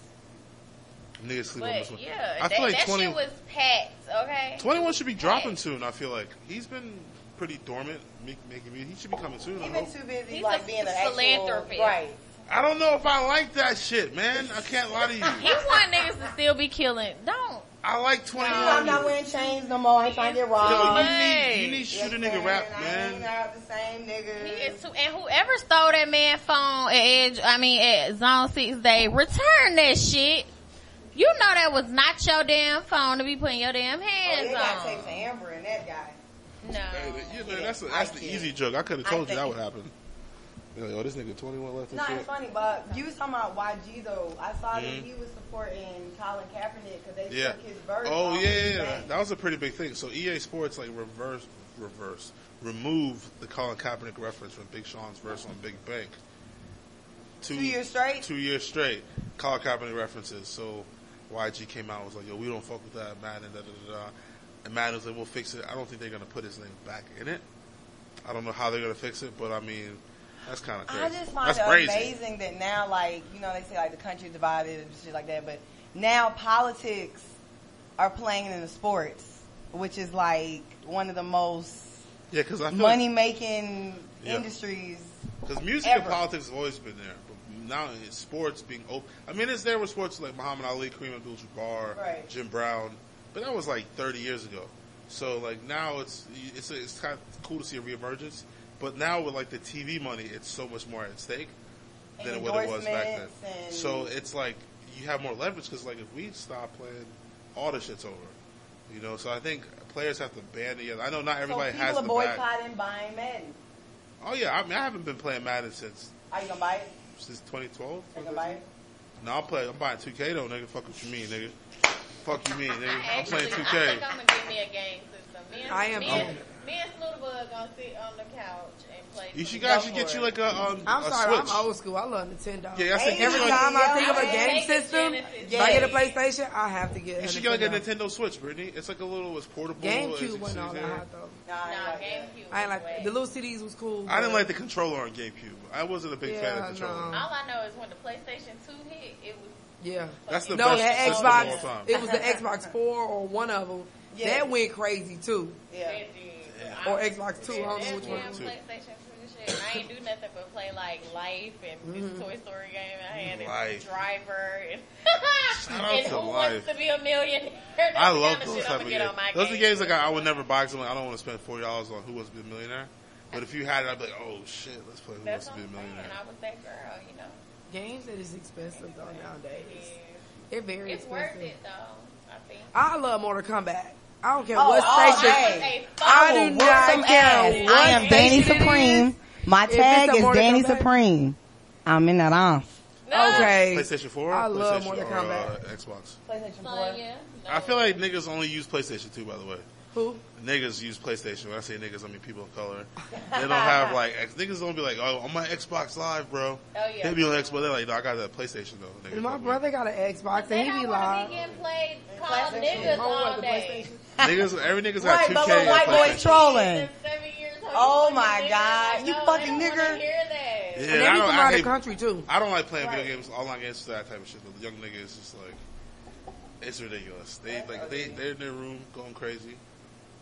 Niggas sleep on Miss But Winners. yeah, I that, feel like that 20, shit was packed. Okay, 21 should be dropping Packed. soon. I feel like he's been pretty dormant, make, making music. He should be coming soon. I He's been too busy He's like a being an actual philanthropist. right. I don't know if I like that shit, man. I can't lie to you. He you. want niggas to still be killing. Don't. I like 21. I'm not wearing chains no more. I ain't trying to get robbed. Yo, you need, you need to shoot a nigga Yes, rap, I man. ain't out the same nigga. He is too, and whoever stole that man phone at Edge, I mean at Zone Six Day, return that shit. You know that was not your damn phone to be putting your damn Oh, hands they got on. tapes of Amber and that guy. No. Hey, you know, that's a, I that's the kid. easy joke. I could have I told you that would happen. Yo, yo, this nigga 21 left and No, it's funny, but you was talking about YG though. I saw that Mhm. he was supporting Colin Kaepernick because they Yeah. took his verse. Oh yeah, yeah, yeah. That was a pretty big thing. So EA Sports like reverse, reverse, remove the Colin Kaepernick reference from Big Sean's verse on Big Bank. Two years straight? Two years straight. Colin Kaepernick references. So YG came out and was like, "Yo, we don't fuck with that, Madden." Da da da da. And Madden was like, "We'll fix it." I don't think they're gonna put his name back in it. I don't know how they're gonna fix it, but I mean, that's kind of crazy. I just find that's it crazy. amazing that now, like, you know, they say like the country divided and shit like that, but now politics are playing in the sports, which is like one of the most Yeah, because I money making Yeah. industries. Because music Ever. and politics have always been there. But now it's sports being open. I mean, it's there with sports like Muhammad Ali, Kareem Abdul-Jabbar, Right. Jim Brown. But that was like 30 years ago. So like now it's it's it's kind of cool to see a reemergence. But now with like the TV money, it's so much more at stake than what it was back then. So it's like you have more leverage because like if we stop playing, all the shit's over. You know, so I think players have to band together. I know not everybody so has people the are boycotting buying Madden. Oh yeah, I mean I haven't been playing Madden since Are you gonna buy it? since 2012. Are you gonna buy it? No, I'm playing. I'm buying 2K though, nigga. Fuck what you mean, nigga. Fuck you mean, nigga. I I'm playing 2K. I think I'm gonna give me a game system. Me and, I am Me too. and, me and Snooterbug gonna sit on the couch and play. You should guys should get you like a um I'm a sorry, Switch. I'm old school. I love Nintendo. Yeah, I think Every you should- time I think of a game Take the system, Genesis. if I get a PlayStation, I have to get You a should get like a Nintendo. Nintendo Switch, Brittany. It's like a little, it's portable. as you GameCube can wasn't all that there. hot though. Nah, I ain't like that. GameCube. I ain't like the little CDs was cool. I didn't but- like the controller on GameCube. I wasn't a big fan of the controller. no. All I know is when the PlayStation 2 hit, it was. Yeah. That's the No, best that system of all Xbox. time. It was the Xbox Four or one of them. Yeah. That went crazy too. Yeah. it. Or I- Xbox Two. I don't know which one. PlayStation I ain't do nothing but play like Life and Mm-hmm. this Toy Story game I had and Life. Driver and, and Who Life. Wants to Be a Millionaire. That's I love kind of those shit type I'ma of get games. on my Those are game. games like I, I would never buy because I don't want to spend forty dollars on Who Wants to Be a Millionaire. But if you had it, I'd be like, oh shit, let's play Who That's Wants to Be a Millionaire. saying. Millionaire. I was that girl, you know. Games that is expensive though nowadays. It They're very is. It's worth expensive. it though. I think. I love Mortal Kombat. I don't care Oh, what oh, station. hey. Hey, I do not care I am Danny Supreme. My tag is Danny Kombat- Supreme. I'm in that off. Okay. PlayStation 4? I love PlayStation Mortal or, Kombat. Uh, Xbox. PlayStation So, yeah. I feel like niggas only use PlayStation 2, by the way. Who? Niggas use PlayStation. When I say niggas, I mean people of color. They don't have like X- niggas don't be like, oh, on my Xbox Live, bro. Oh, yeah. They be on Xbox. They're like, no, I got that PlayStation though. Niggas my don't brother got an Xbox They and he be want to live. be getting played called niggas Oh, all day. PlayStation? Niggas, every niggas got Right, 2K. but little white boys trolling. In seven years, how Oh my? God, you fucking they don't nigger. Yeah, And they I don't. from I, out of the hate- country too. I don't like playing Right. video games. All against that type of shit. But the young niggas is just like, it's ridiculous. They like they they're in their room going crazy.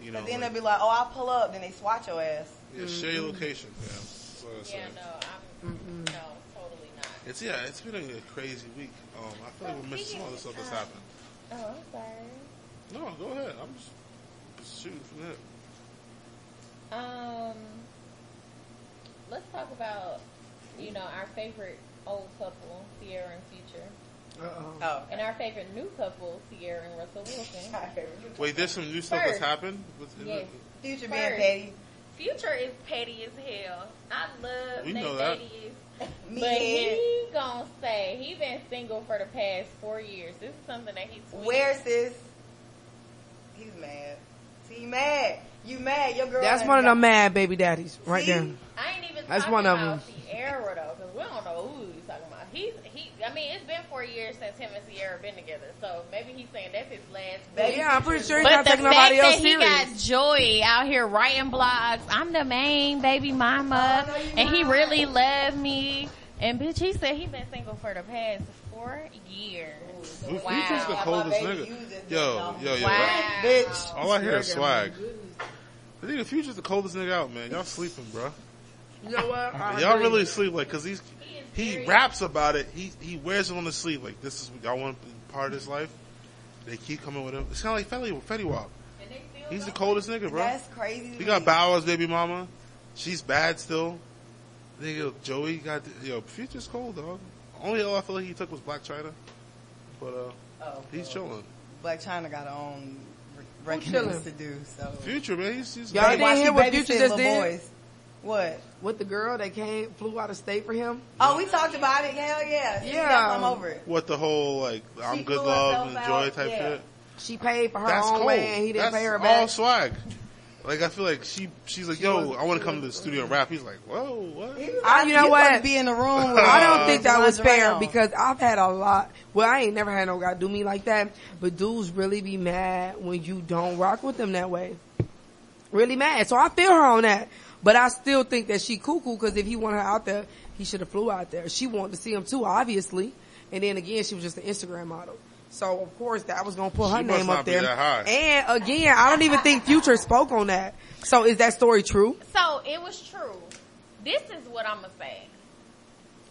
You know, But then like, they'll be like, oh, I'll pull up. Then they swat your ass. yeah, share your location, fam. That's what I. Yeah, no, I'm no, totally not. It's yeah, it's been a crazy week. Um, I feel like we're missing some other stuff that's happened. Oh, I'm sorry. No, go ahead. I'm just, just shooting from that. Um, let's talk about you know our favorite old couple, Ciara and Future, Uh-oh. Oh. and our favorite new couple, Ciara and Russell Wilson. Wait, there's some new stuff First. that's happened. With, Yes. Future First. being petty. Future is petty as hell. I love We they know that. ladies. Me But and- he gonna say he been single for the past four years. This is something that he tweeted. Where, sis? He's mad. See, he mad. You mad. Your girl. That's done one of got- them mad baby daddies right See? there. I ain't even That's talking one of about them. Ciara though, because we don't know who he's talking about. He's he. I mean, it's been four years since him and Ciara been together, so maybe he's saying that's his last. Baby Yeah, I'm pretty sure he's But not the taking fact nobody else that he got Joy out here writing blogs, I'm the main baby mama, Oh, no, you and he really loved me. And bitch, he said he been single for the past four years. Who- Wow. Future's the coldest nigga. you just Yo, didn't yo, yo. Wow. Bitch. All I hear is swag. I think the Future's the coldest nigga out, man. Y'all sleeping, bro. You know what? I Y'all really sleep, like, cause he's he raps about it. He he wears it on his sleeve, like this is y'all want to be part of his life. They keep coming with him. It's kind of like Fetty Fetty Wap. He's the coldest nigga, bro. That's crazy. to He got me. Bowers, baby mama. She's bad still. Nigga, Joey got yo. Future's cold, dog. Only L I feel like he took was Blac Chyna, but uh, Oh, he's chilling. Blac Chyna got her own re- chilling? reckonings to do. So Future, man, he's, he's Y'all didn't hear what Future just little did? boys. What? With the girl that came, flew out of state for him. Oh, we talked about it. Hell yeah. She Yeah. I'm over it. what the whole like I'm She good flew love herself and joy out, type yeah. shit. She paid for her That's own cold. way and he didn't That's pay her all back. swag. Like I feel like she she's like, She yo, was- I want to come to the studio and rap. He's like, whoa, what? He was I- you know he what? to Be in the room. With I don't think that was fair around. because I've had a lot. Well, I ain't never had no guy do me like that, but dudes really be mad when you don't rock with them that way. Really mad. So I feel her on that, but I still think that she cuckoo because if he wanted her out there, he should have flew out there. She wanted to see him too, obviously, and then again, she was just an Instagram model. So of course that was gonna put her She must name not up be there. that high. And again, I don't even think Future spoke on that. So is that story true? So it was true. This is what I'm gonna say.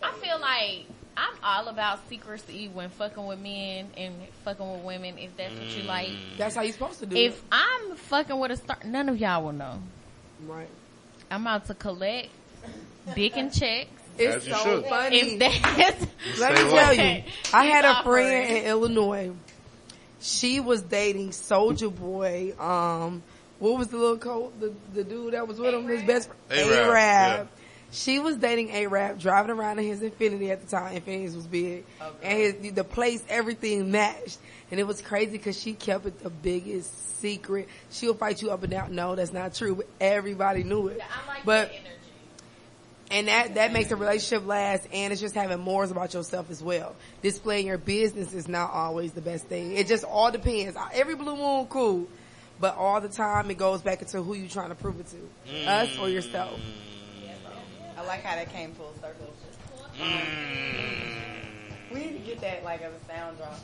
I feel like I'm all about secrecy when fucking with men and fucking with women if that's what you mm. like. That's how you're supposed to do it. If it. I'm fucking with a star, none of y'all will know. Right. I'm out to collect dick and checks. It's so should. funny. If that's Let me tell you, I had a He's offering. friend in Illinois. She was dating Soulja Boy. Um, what was the little co the the dude that was with him? His best friend, A-Rab, A-Rab. yeah. She was dating A-Rab, driving around in his Infiniti at the time. Infiniti was big, and his the place everything matched, and it was crazy because she kept it the biggest secret. She'll fight you up and down. No, that's not true. But everybody knew it. I like but that energy. and that, that makes a relationship last and it's just having mores about yourself as well. Displaying your business is not always the best thing. It just all depends. Every blue moon, cool. But all the time it goes back into who you trying to prove it to. Us or yourself. Mm. I like how that came full circle. Mm. We need to get that like as a sound drop.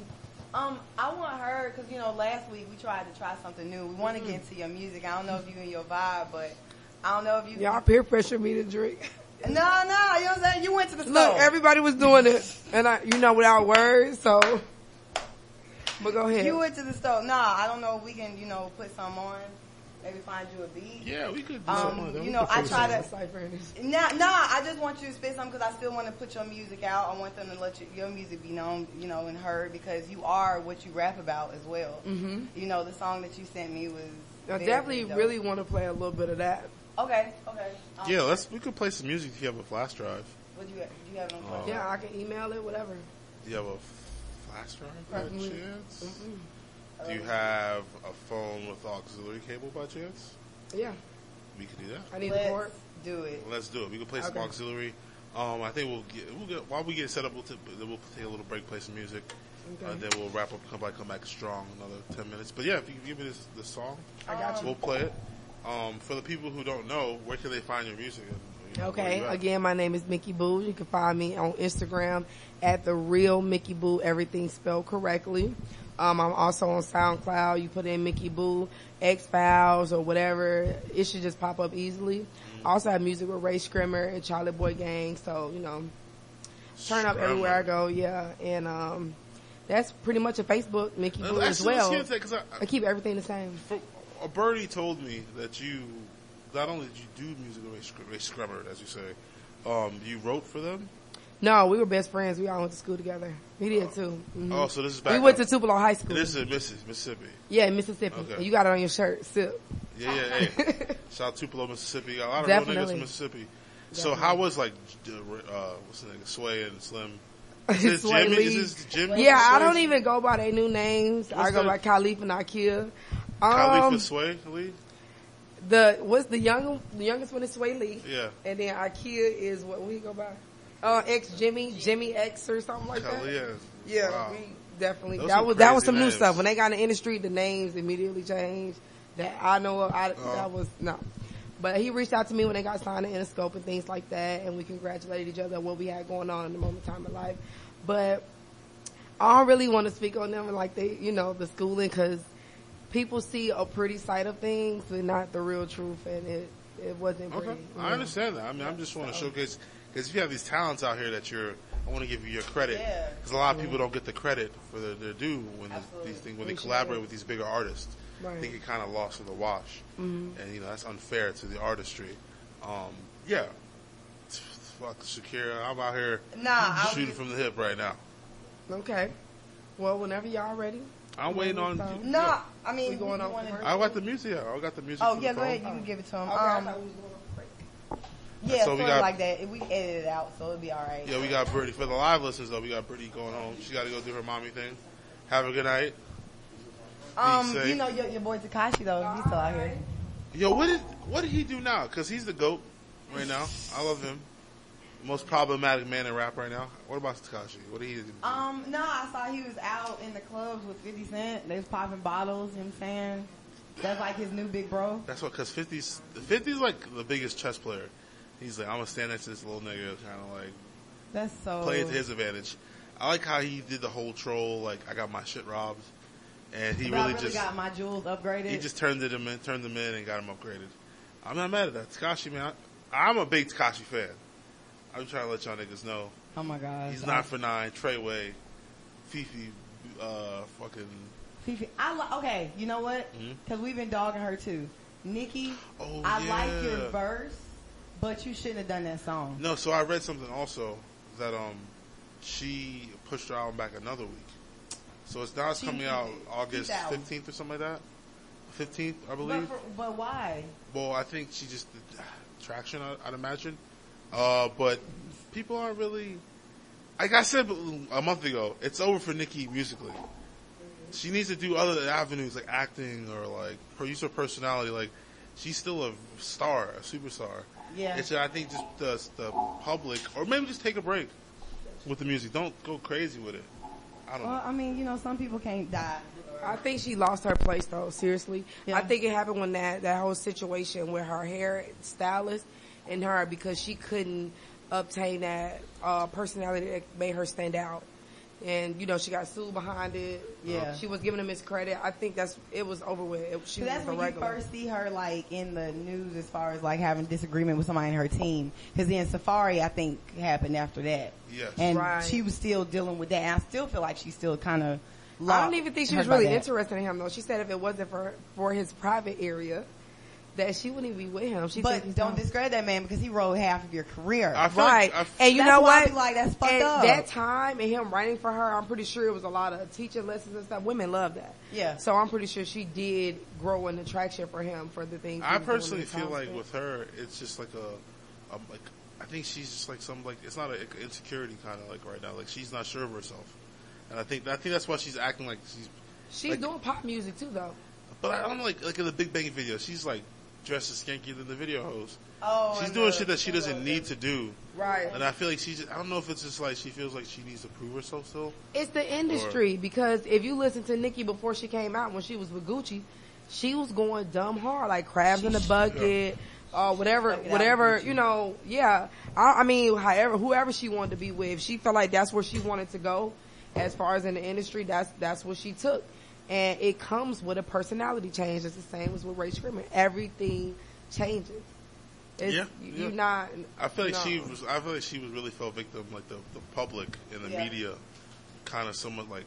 Um, I want her because you know last week we tried to try something new. We want to get into your music. I don't know if you and your vibe, but I don't know if you. Y'all peer pressure me to drink. No, no, you know what I'm saying. You went to the store. Look, everybody was doing it. And I, you know, without words, so. But go ahead. You went to the store. Nah, I don't know if we can, you know, put some on. Maybe find you a beat. Yeah, we could do Um, something like you know, I try to- out. Cypher in this. Nah, nah, I just want you to spit something because I still want to put your music out. I want them to let you, your music be known, you know, and heard because you are what you rap about as well. Mhm. You know, the song that you sent me was. I definitely dope. really want to play a little bit of that. Okay, okay. Um, Yeah, let's. We could play some music if you have a flash drive. What do you have? Do you have no Uh. Yeah, I can email it, whatever. Do you have a flash drive by Probably. chance? Mm-mm. Do you have a phone with auxiliary cable by chance? Yeah, We could do that. I need Let's the port. do it. Let's do it. We can play some Okay. auxiliary. Um, I think we'll get, we'll get while we get set up. We'll, t- then we'll take a little break, play some music, Okay. uh, then we'll wrap up. Come back, come back strong. Another ten minutes. But yeah, if you can give me this the song, I got you. we'll play it. Um, for the people who don't know, where can they find your music? And, you know, where Okay, you at? again, my name is Mickey Boo. You can find me on Instagram at the real Mickey Boo, everything spelled correctly. Um, I'm also on SoundCloud. You put in Mickey Boo, X Files, or whatever. It should just pop up easily. I also have music with Rae Sremmurd and Charlie Boy Gang. So, you know, turn up everywhere I go. Yeah. And, um, that's pretty much a Facebook, Mickey Boo as well. that, 'cause I- I keep everything the same. For, a birdie told me that you not only did you do music with Ray Scr- Rae Sremmurd, as you say, um, you wrote for them. No, we were best friends. We all went to school together. He did too. Mhm. Oh, so this is back. we went to Tupelo High School. This is Mississippi. Yeah, Mississippi. Okay. You got it on your shirt. Sip. Yeah, yeah. Hey, shout out Tupelo, Mississippi. A lot of real niggas Definitely. from Mississippi. So how was like, uh, what's the name? Swae and Slim. Is Swae Jimmy? Lee. Is this Jimmy? Yeah, I don't even go by their new names. What's I go the- by Khalif and Akia. Khalifa and Swae Lee. the what's the young the youngest one is Swae Lee, Yeah. and then Akia is what we go by. Uh, X Jimmy, Jimmy X or something like that. Khalil. Yeah, Wow. we definitely Those that some was that was crazy some new names. stuff. When they got in the industry, the names immediately changed. That I know of, I, Oh. that was no. But he reached out to me when they got signed to Interscope and things like that, and we congratulated each other on what we had going on in the moment in time of life. But I don't really want to speak on them like they, you know, the schooling because people see a pretty side of things, but not the real truth, and it it wasn't Okay, pretty. you I know. understand that. I mean, I'm just want to showcase because if you have these talents out here that you're, I want to give you your credit Yeah. because a lot of people don't get the credit for their, their due when Absolutely. these things when they Appreciate collaborate with these bigger artists. I Right. think it kind of lost in the wash, Mhm. and you know that's unfair to the artistry. Um, yeah, fuck Shakira, I'm out here Nah, I'll shooting be- from the hip right now. Okay. Well, whenever y'all ready. I'm waiting on. So- No, yeah. I mean, We going you on wanna- I got the music. I got the music. Oh yeah, go phone. ahead. You can give it to him. Okay, I Um, thought we was going on break. Yeah, So we got- like that. We edited it out, so it'll be all right. Yeah, we got Birdie for the live listeners though. We got Birdie going home. She got to go do her mommy thing. Have a good night. Um, safe. you know your, your boy Tekashi though, he's still out here. Yo, what did what did he do now? Because he's the goat right now. I love him. Most problematic man in rap right now. What about Tekashi? What did he do? Um, no, I saw he was out in the clubs with 50 Cent. They was popping bottles. You know what I'm saying? That's like his new big bro. That's what because 50's 50's like the biggest chess player. He's like I'm gonna stand next to this little nigga, kind of like That's so. play it to his advantage. I like how he did the whole troll. Like I got my shit robbed, and he really, really just got my jewels upgraded. he just turned it in, turned them in, and got them upgraded. I'm not mad at that. Tekashi man, I, I'm a big Tekashi fan. I'm trying to let y'all niggas know. oh my god. He's not for nine. Treyway, Fifi, uh, fucking. Fifi. I li- okay. You know what? Because we've been dogging her too. Nicki, Oh I yeah. like your verse, but you shouldn't have done that song. No, so I read something also that um she pushed her album back another week. So it's now it's coming out August fifteenth or something like that. Fifteenth, I But, believe. for, but why? well, I think she just did traction. I, I'd imagine. Uh, but people aren't really. Like I said a month ago, it's over for Nicki musically. She needs to do other avenues like acting or like producer personality. Like she's still a star, a superstar. Yeah. It's I think just the, the public, or maybe just take a break with the music. Don't go crazy with it. I don't Well, know. I mean, you know, some people can't die. I think she lost her place though. Seriously, Yeah. I think it happened when that that whole situation with her hair stylist and her because she couldn't obtain that uh, personality that made her stand out. And you know she got sued behind it. Yeah. she was giving him his credit. I think that's it was over with. It, she So was that's a when you first see her like in the news as far as like having disagreement with somebody in her team. Because then Safaree, I think, happened after that. Yes. And Right. she was still dealing with that. And I still feel like she's still kind of. I don't even think she was really interested in him though. She said if it wasn't for for his private area, that she wouldn't even be with him. She But don't dumb. discredit that man because he wrote half of your career. I feel Right. like, I f- and you That's know why I what? be like, that's fucked At up. that time and him writing for her, I'm pretty sure it was a lot of teaching lessons and stuff. Women love that. Yeah. So I'm pretty sure she did grow an attraction for him for the things. I personally in the feel time like with her, it's just like a, um, like I think she's just like some like it's not an insecurity kind of like right now. Like she's not sure of herself, and I think I think that's why she's acting like she's. she's like- doing pop music too, though. But I don't know, like like in the Big Bang video, she's like dressed as skanky than the video host. Oh, she's doing the- shit that she doesn't need to do, Right. and I feel like she's. I don't know if it's just like she feels like she needs to prove herself still. It's the industry because if you listen to Nicki before she came out when she was with Gucci, she was going dumb hard, like crabs in the bucket, uh, whatever, Stuck it out whatever, you know, yeah. I, I mean, however, whoever she wanted to be with, she felt like that's where she wanted to go. As far as in the industry, that's that's what she took, and it comes with a personality change. It's the same as with Rae Sremmurd. Everything changes. It's, Yeah, you, yeah. You're not. I feel like no. she was. I feel like she was really fell victim, like the the public and the Yeah. media, kind of somewhat like.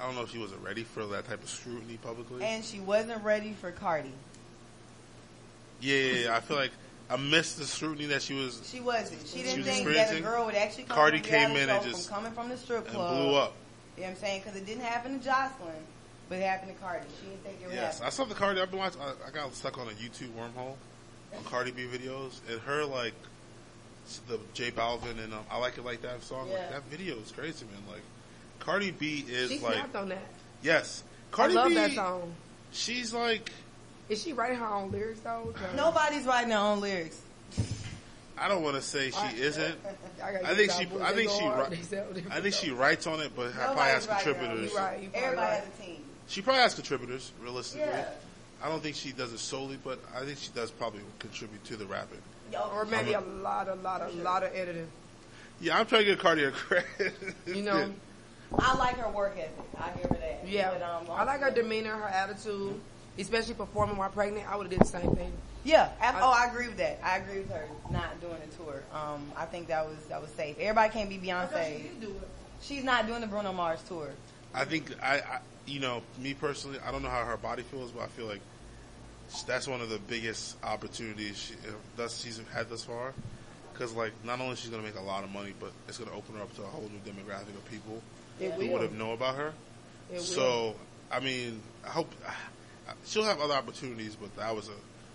I don't know if she wasn't ready for that type of scrutiny publicly. And she wasn't ready for Cardi. yeah, yeah, yeah, I feel like I missed the scrutiny that she was She wasn't. She didn't was think that a girl would actually come Cardi from came in and just- from coming from the strip and club. blew up. You know what I'm saying? Because it didn't happen to Joseline, but it happened to Cardi. She didn't think it would Yes, happen. I saw the Cardi. I've been watching. I, I got stuck on a YouTube wormhole on Cardi B videos, and her like the J Balvin and um, I like it like that song. Yeah. Like that video is crazy, man. Like Cardi B is She like snapped on that. yes, Cardi I love B. that song. She's like Is she writing her own lyrics though? Nobody's writing their own lyrics. I don't want to say she I- isn't. gotta I think she. I think she. hard, wri- they sell different I think she writes on it, but probably Nobody's has writing contributors. Right, you probably Everybody right. has a team. She probably has contributors, realistically. Yeah. I don't think she does it solely, but I think she does probably contribute to the rapping. Or maybe a lot, a lot, a lot of editing. Yeah, I'm trying to get Cardi a credit. You know, I like her work ethic. I give her that. yeah. But, um, I like her demeanor, her attitude, especially performing while pregnant. I would have did the same thing. Yeah. ab- oh, I agree with that. I agree with her not doing the tour. Um, I think that was that was safe. Everybody can't be Beyonce. She's not doing the Bruno Mars tour. I think I, I, you know, me personally, I don't know how her body feels, but I feel like that's one of the biggest opportunities she, uh, thus she's had thus far. Because like, not only she's gonna make a lot of money, but it's gonna open her up to a whole new demographic of people It who would have known about her. It will. So, I mean, I hope she'll have other opportunities, but that was a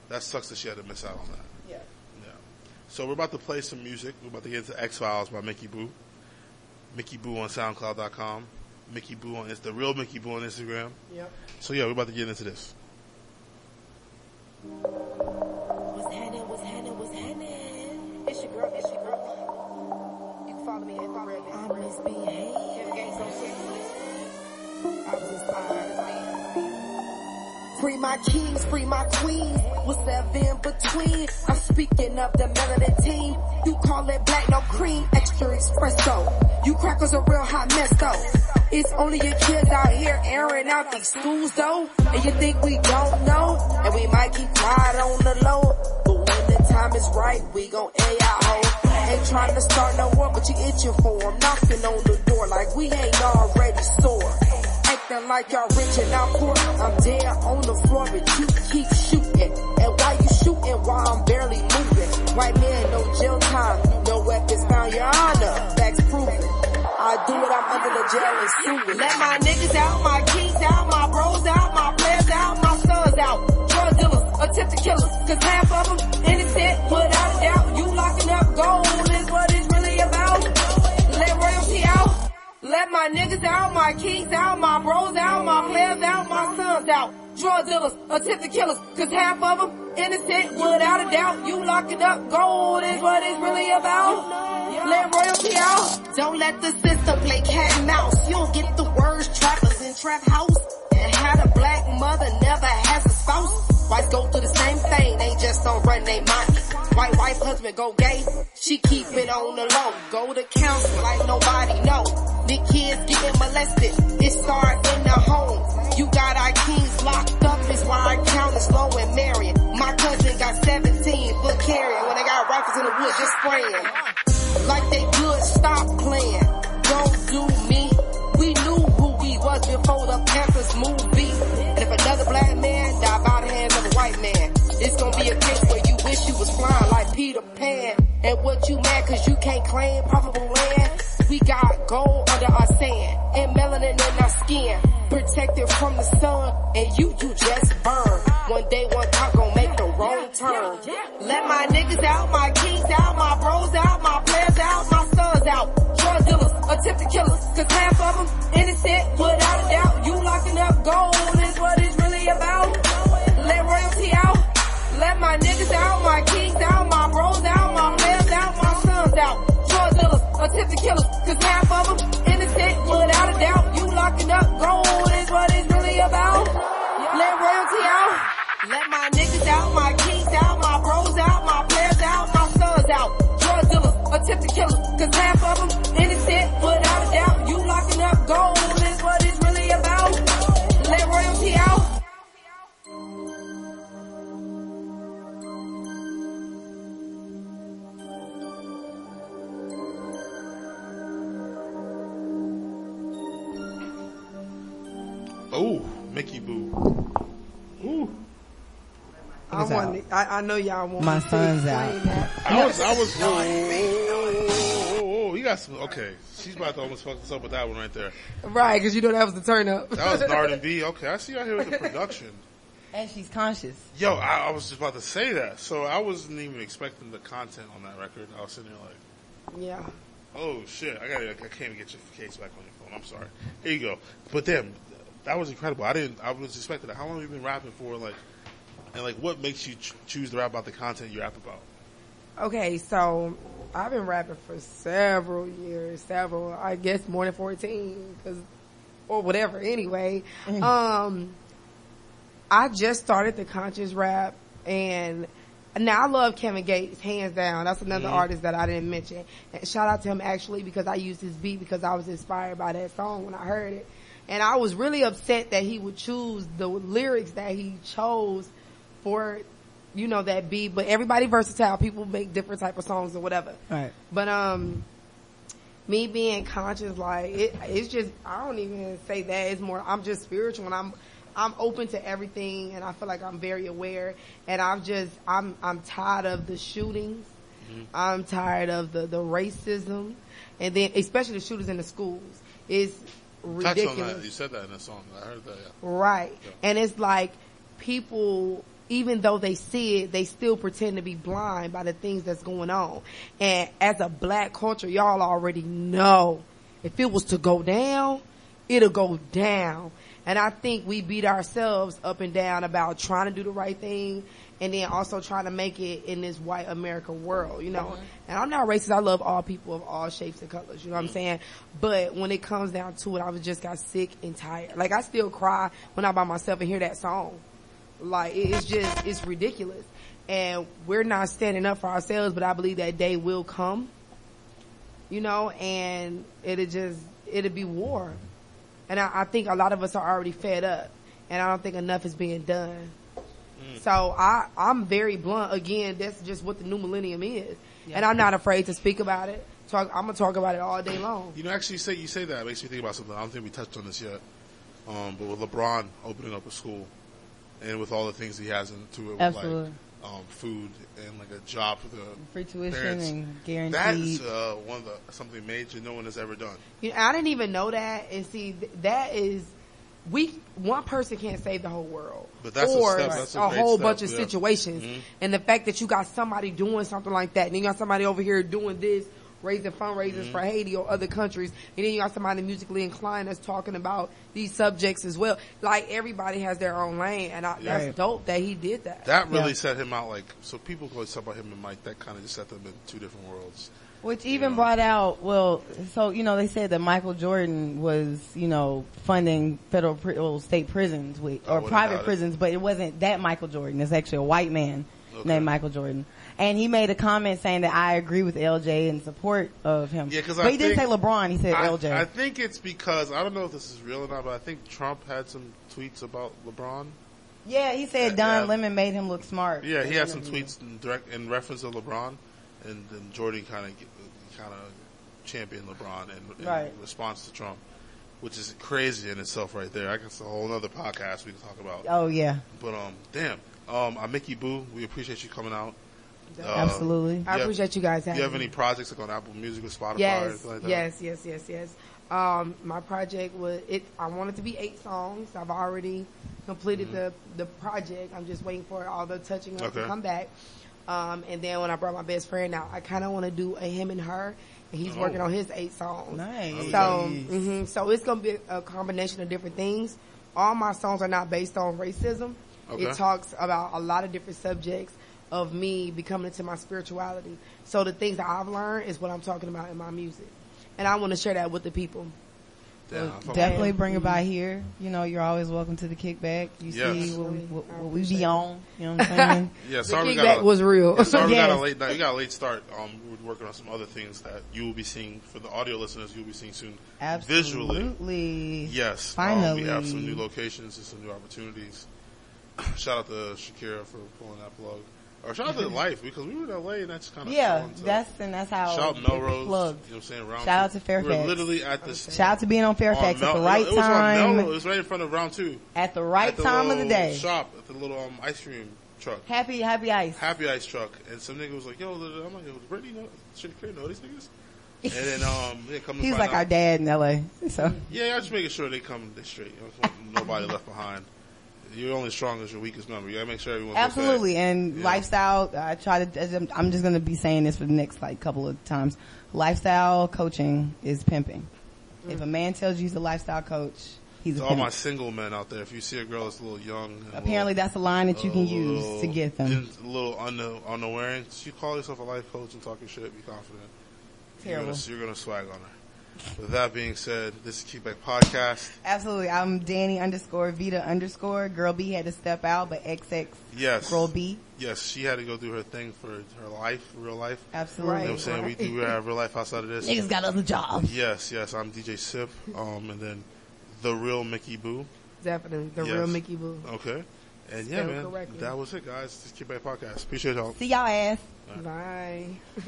that sucks that she had to miss out on that. Yeah. Yeah. So we're about to play some music. We're about to get into X Files by Mickey Boo. Mickey Boo on SoundCloud.com. Mickey Boo on it's the real Mickey Boo on Instagram. Yep. So yeah, we're about to get into this. What's happening? What's happening? What's happening? It's your girl. It's your girl. You can follow me at Red. I misbehave. I was inspired. Free my kings, free my queens. What's up in between? I'm speaking of the melanin team. You call it black, no cream, extra espresso. You crackers a real hot mess though. It's only your kids out here airing out these schools though. And you think we don't know? And we might keep quiet on the low. But when the time is right, we gon' air out ho. Ain't trying to start no war, but you itching for 'em. Knocking on the door like we ain't already sore. Acting like y'all rich and I'm poor. I'm dead on the floor, but you keep shooting. And why you shooting while I'm barely moving? White man, no jail time. No weapons found, your honor. Facts proven. I do it, I'm under the jail and suing. Let my niggas out, my kings out, my bros out, my players out, my sons out. Drug dealers, attempted killers, cause half of them innocent without a doubt. You locking up gold is what it's really about. Let royalty out. Let my niggas out, my kings out, my bros out, my players out, my sons out. Drug dealers, attempted killers, cause half of them innocent without a doubt. You locking up gold is what it's really about. Let royalty out. Don't let the system play cat and mouse. You don't get the words trappers in trap house. And had a black mother never has a spouse. Whites go through the same thing, they just don't run their money. White wife, husband go gay, she keep it on the low. Go to counsel like nobody know. The kids getting molested, it start in the home. You got our kings locked up, is why our count is low and marrying. My cousin got 17 for carrying when they got rifles in the woods just spraying. Like they good, stop playing. Don't do me. We knew who we was before the Panthers movie. And if another black man die by the hands of a white man, it's gonna be a case where you wish you was flying like Peter Pan. And what you mad cause you can't claim profitable land? We got gold under our sand and melanin in our skin. Protected from the sun and you, you just burn. One day one cop turn. Let my niggas out, my kings out, my bros out, my players out, my sons out. Drug dealers, attempted killers, cause half of them innocent without a doubt. You locking up gold is what it's really about. Let royalty out. Let my niggas out, my kings out, my bros out, my players out, my sons out. Drug dealers, attempted killers, cause half of them innocent without a doubt. You locking up gold is what it's really about. Let royalty out. Let my niggas out, my kings dealers, attempted killers, cause half of them innocent without a doubt. You locking up gold is what it's really about. Let royalty out. Oh, Mickey Boo. Ooh. I want. I, I know y'all want My me to son's out. I was, I was, whoa, whoa, whoa, you got some, okay. She's about to almost fuck us up with that one right there. Right, because you know that was the turn up. That was Nard and B. Okay, I see y'all here with the production. And she's conscious. Yo, I, I was just about to say that. So I wasn't even expecting the content on that record. I was sitting there like, Yeah. oh shit, I gotta, I can't even get your case back on your phone. I'm sorry. Here you go. But damn, that was incredible. I didn't, I was expecting that. How long have you been rapping for? Like, and like, what makes you ch- choose to rap about the content you rap about? Okay, so I've been rapping for several years, several, I guess more than 14, cause, or whatever, anyway. Um, I just started the conscious rap and now I love Kevin Gates, hands down. That's another Mhm. artist that I didn't mention. And shout out to him actually because I used his beat because I was inspired by that song when I heard it. And I was really upset that he would choose the lyrics that he chose for, you know, that beat. But everybody versatile. People make different type of songs or whatever. Right. But um, me being conscious, like it, it's just I don't even say that. It's more I'm just spiritual and I'm I'm open to everything and I feel like I'm very aware and I'm just I'm I'm tired of the shootings. I'm tired of the the racism and then especially the shooters in the schools. It's Touch ridiculous. on that. You said that in the song. I heard that. Yeah. Right. And it's like people, even though they see it, they still pretend to be blind by the things that's going on. And as a black culture, y'all already know if it was to go down, it'll go down. And I think we beat ourselves up and down about trying to do the right thing and then also trying to make it in this white America world, you know. Mm-hmm. And I'm not racist. I love all people of all shapes and colors, you know what I'm saying? But when it comes down to it, I was just got sick and tired. Like I still cry when I'm by myself and hear that song. Like it's just, it's ridiculous. And we're not standing up for ourselves, but I believe that day will come, you know, and it'll just, it'll be war. And I, I think a lot of us are already fed up and I don't think enough is being done. So I, I'm very blunt. Again, that's just what the new millennium is. And I'm not afraid to speak about it. Talk, I'm gonna talk about it all day long. You know, actually, say you say that it makes me think about something. I don't think we touched on this yet. Um, but with LeBron opening up a school, and with all the things he has into it, with like um, food and like a job for the Free tuition parents, and guaranteed. That's uh, one of the something major no one has ever done. You know, I didn't even know that. And see, th- that is, we, one person can't save the whole world. But that's a or step. That's a a whole step, bunch of yeah. situations. Mhm. And the fact that you got somebody doing something like that, and you got somebody over here doing this, raising fundraisers Mhm. for Haiti or other countries, and then you got somebody musically inclined that's talking about these subjects as well. Like everybody has their own lane, and I, Yeah. that's dope that he did that. That really Yeah. set him out. Like so, people always talk about him and Mike. That kind of just set them in two different worlds. Which even brought out, well, so, you know, they said that Michael Jordan was, you know, funding federal, pri- well, state prisons with, or private doubt it. prisons, but it wasn't that Michael Jordan. It's actually a white man Okay. named Michael Jordan. And he made a comment saying that I agree with LJ in support of him. Yeah, because but he didn't say LeBron, he said I, LJ. I think it's because I don't know if this is real or not, but I think Trump had some tweets about LeBron. yeah, he said Don yeah. Lemon made him look smart. Yeah, he had some tweets in direct in reference to LeBron, and then Jordan kind of kind of championed LeBron in, in Right. response to Trump, which is crazy in itself right there. I guess a whole other podcast we can talk about. Oh yeah. But um, damn, Um, I'm Mickey Boo. We appreciate you coming out. Uh, Absolutely. I have- appreciate you guys Do you have me. any projects like on Apple Music or Spotify or Yes, anything like that? yes, yes, yes, yes. Um, my project was it. I wanted to be eight songs. I've already completed the the project. I'm just waiting for all the touching up Okay. to come back. Um, and then when I brought my best friend out, I kind of want to do a him and her, and he's Oh. working on his eight songs. Nice. So, hmm so it's gonna be a combination of different things. All my songs are not based on racism. Okay. It talks about a lot of different subjects of me becoming into my spirituality. So the things that I've learned is what I'm talking about in my music, and I want to share that with the people. Damn, I fuck with Definitely bring it by here. You know, you're always welcome to the kickback. You Yes. see what, we- what, what we be on. You know what I'm saying? Yeah, The sorry we kickback got a, was real. yeah, sorry we got a late night. We got a late start. Um, we were working on some other things that you will be seeing for the audio listeners. You will be seeing soon Absolutely. visually. Yes, Finally. Um, we have some new locations and some new opportunities. Shout out to Shakira for pulling that plug. Or shout out to Life because we were in LA and that's kind of Yeah, that's and that's how. shout out Melrose. plugged. You know what I'm saying? Round Shout out to Fairfax. We were literally at the Shout out to being on Fairfax on at the Mel- right it was on time, Melrose. It was right in front of round two. at the right At the time of the day. Shop at the little um, ice cream truck. Happy, happy ice. Happy Ice truck, and some nigga was like, "Yo," I'm like, "Yo, does Brittany know? Shakira know these niggas?" And then um, they come. He's like out- our dad in LA. So Yeah, I'm just making sure they come they straight. You know, I just want nobody left behind. You're only strong as your weakest member. You gotta make sure everyone's okay. absolutely, and Yeah. lifestyle. I try to. I'm just gonna be saying this for the next like couple of times. Lifestyle coaching is pimping. Mm. If a man tells you he's a lifestyle coach, he's To a all pimp. my single men out there, if you see a girl that's a little young, Apparently, little, that's a line that you can a use to get them. in- a little unno- unaware, you call yourself a life coach and talk your shit. Be confident. Terrible. You're gonna, you're gonna swag on her. With that being said, this is Kickback Podcast. Absolutely. I'm Dani underscore Vita underscore. Girlbee had to step out, but XX Yes. Girlbee. Yes, she had to go do her thing for her life, real life. Absolutely. You know what I'm saying? We do have real life outside of this. Niggas got other jobs. Yes, yes. I'm DJ Sip, um, and then the real Mickey Boo. Definitely, the Yes. real Mickey Boo. Okay. And yeah, Spelled man, correctly. that was it, guys. This is Kickback Podcast. Appreciate y'all. See y'all ass. Bye.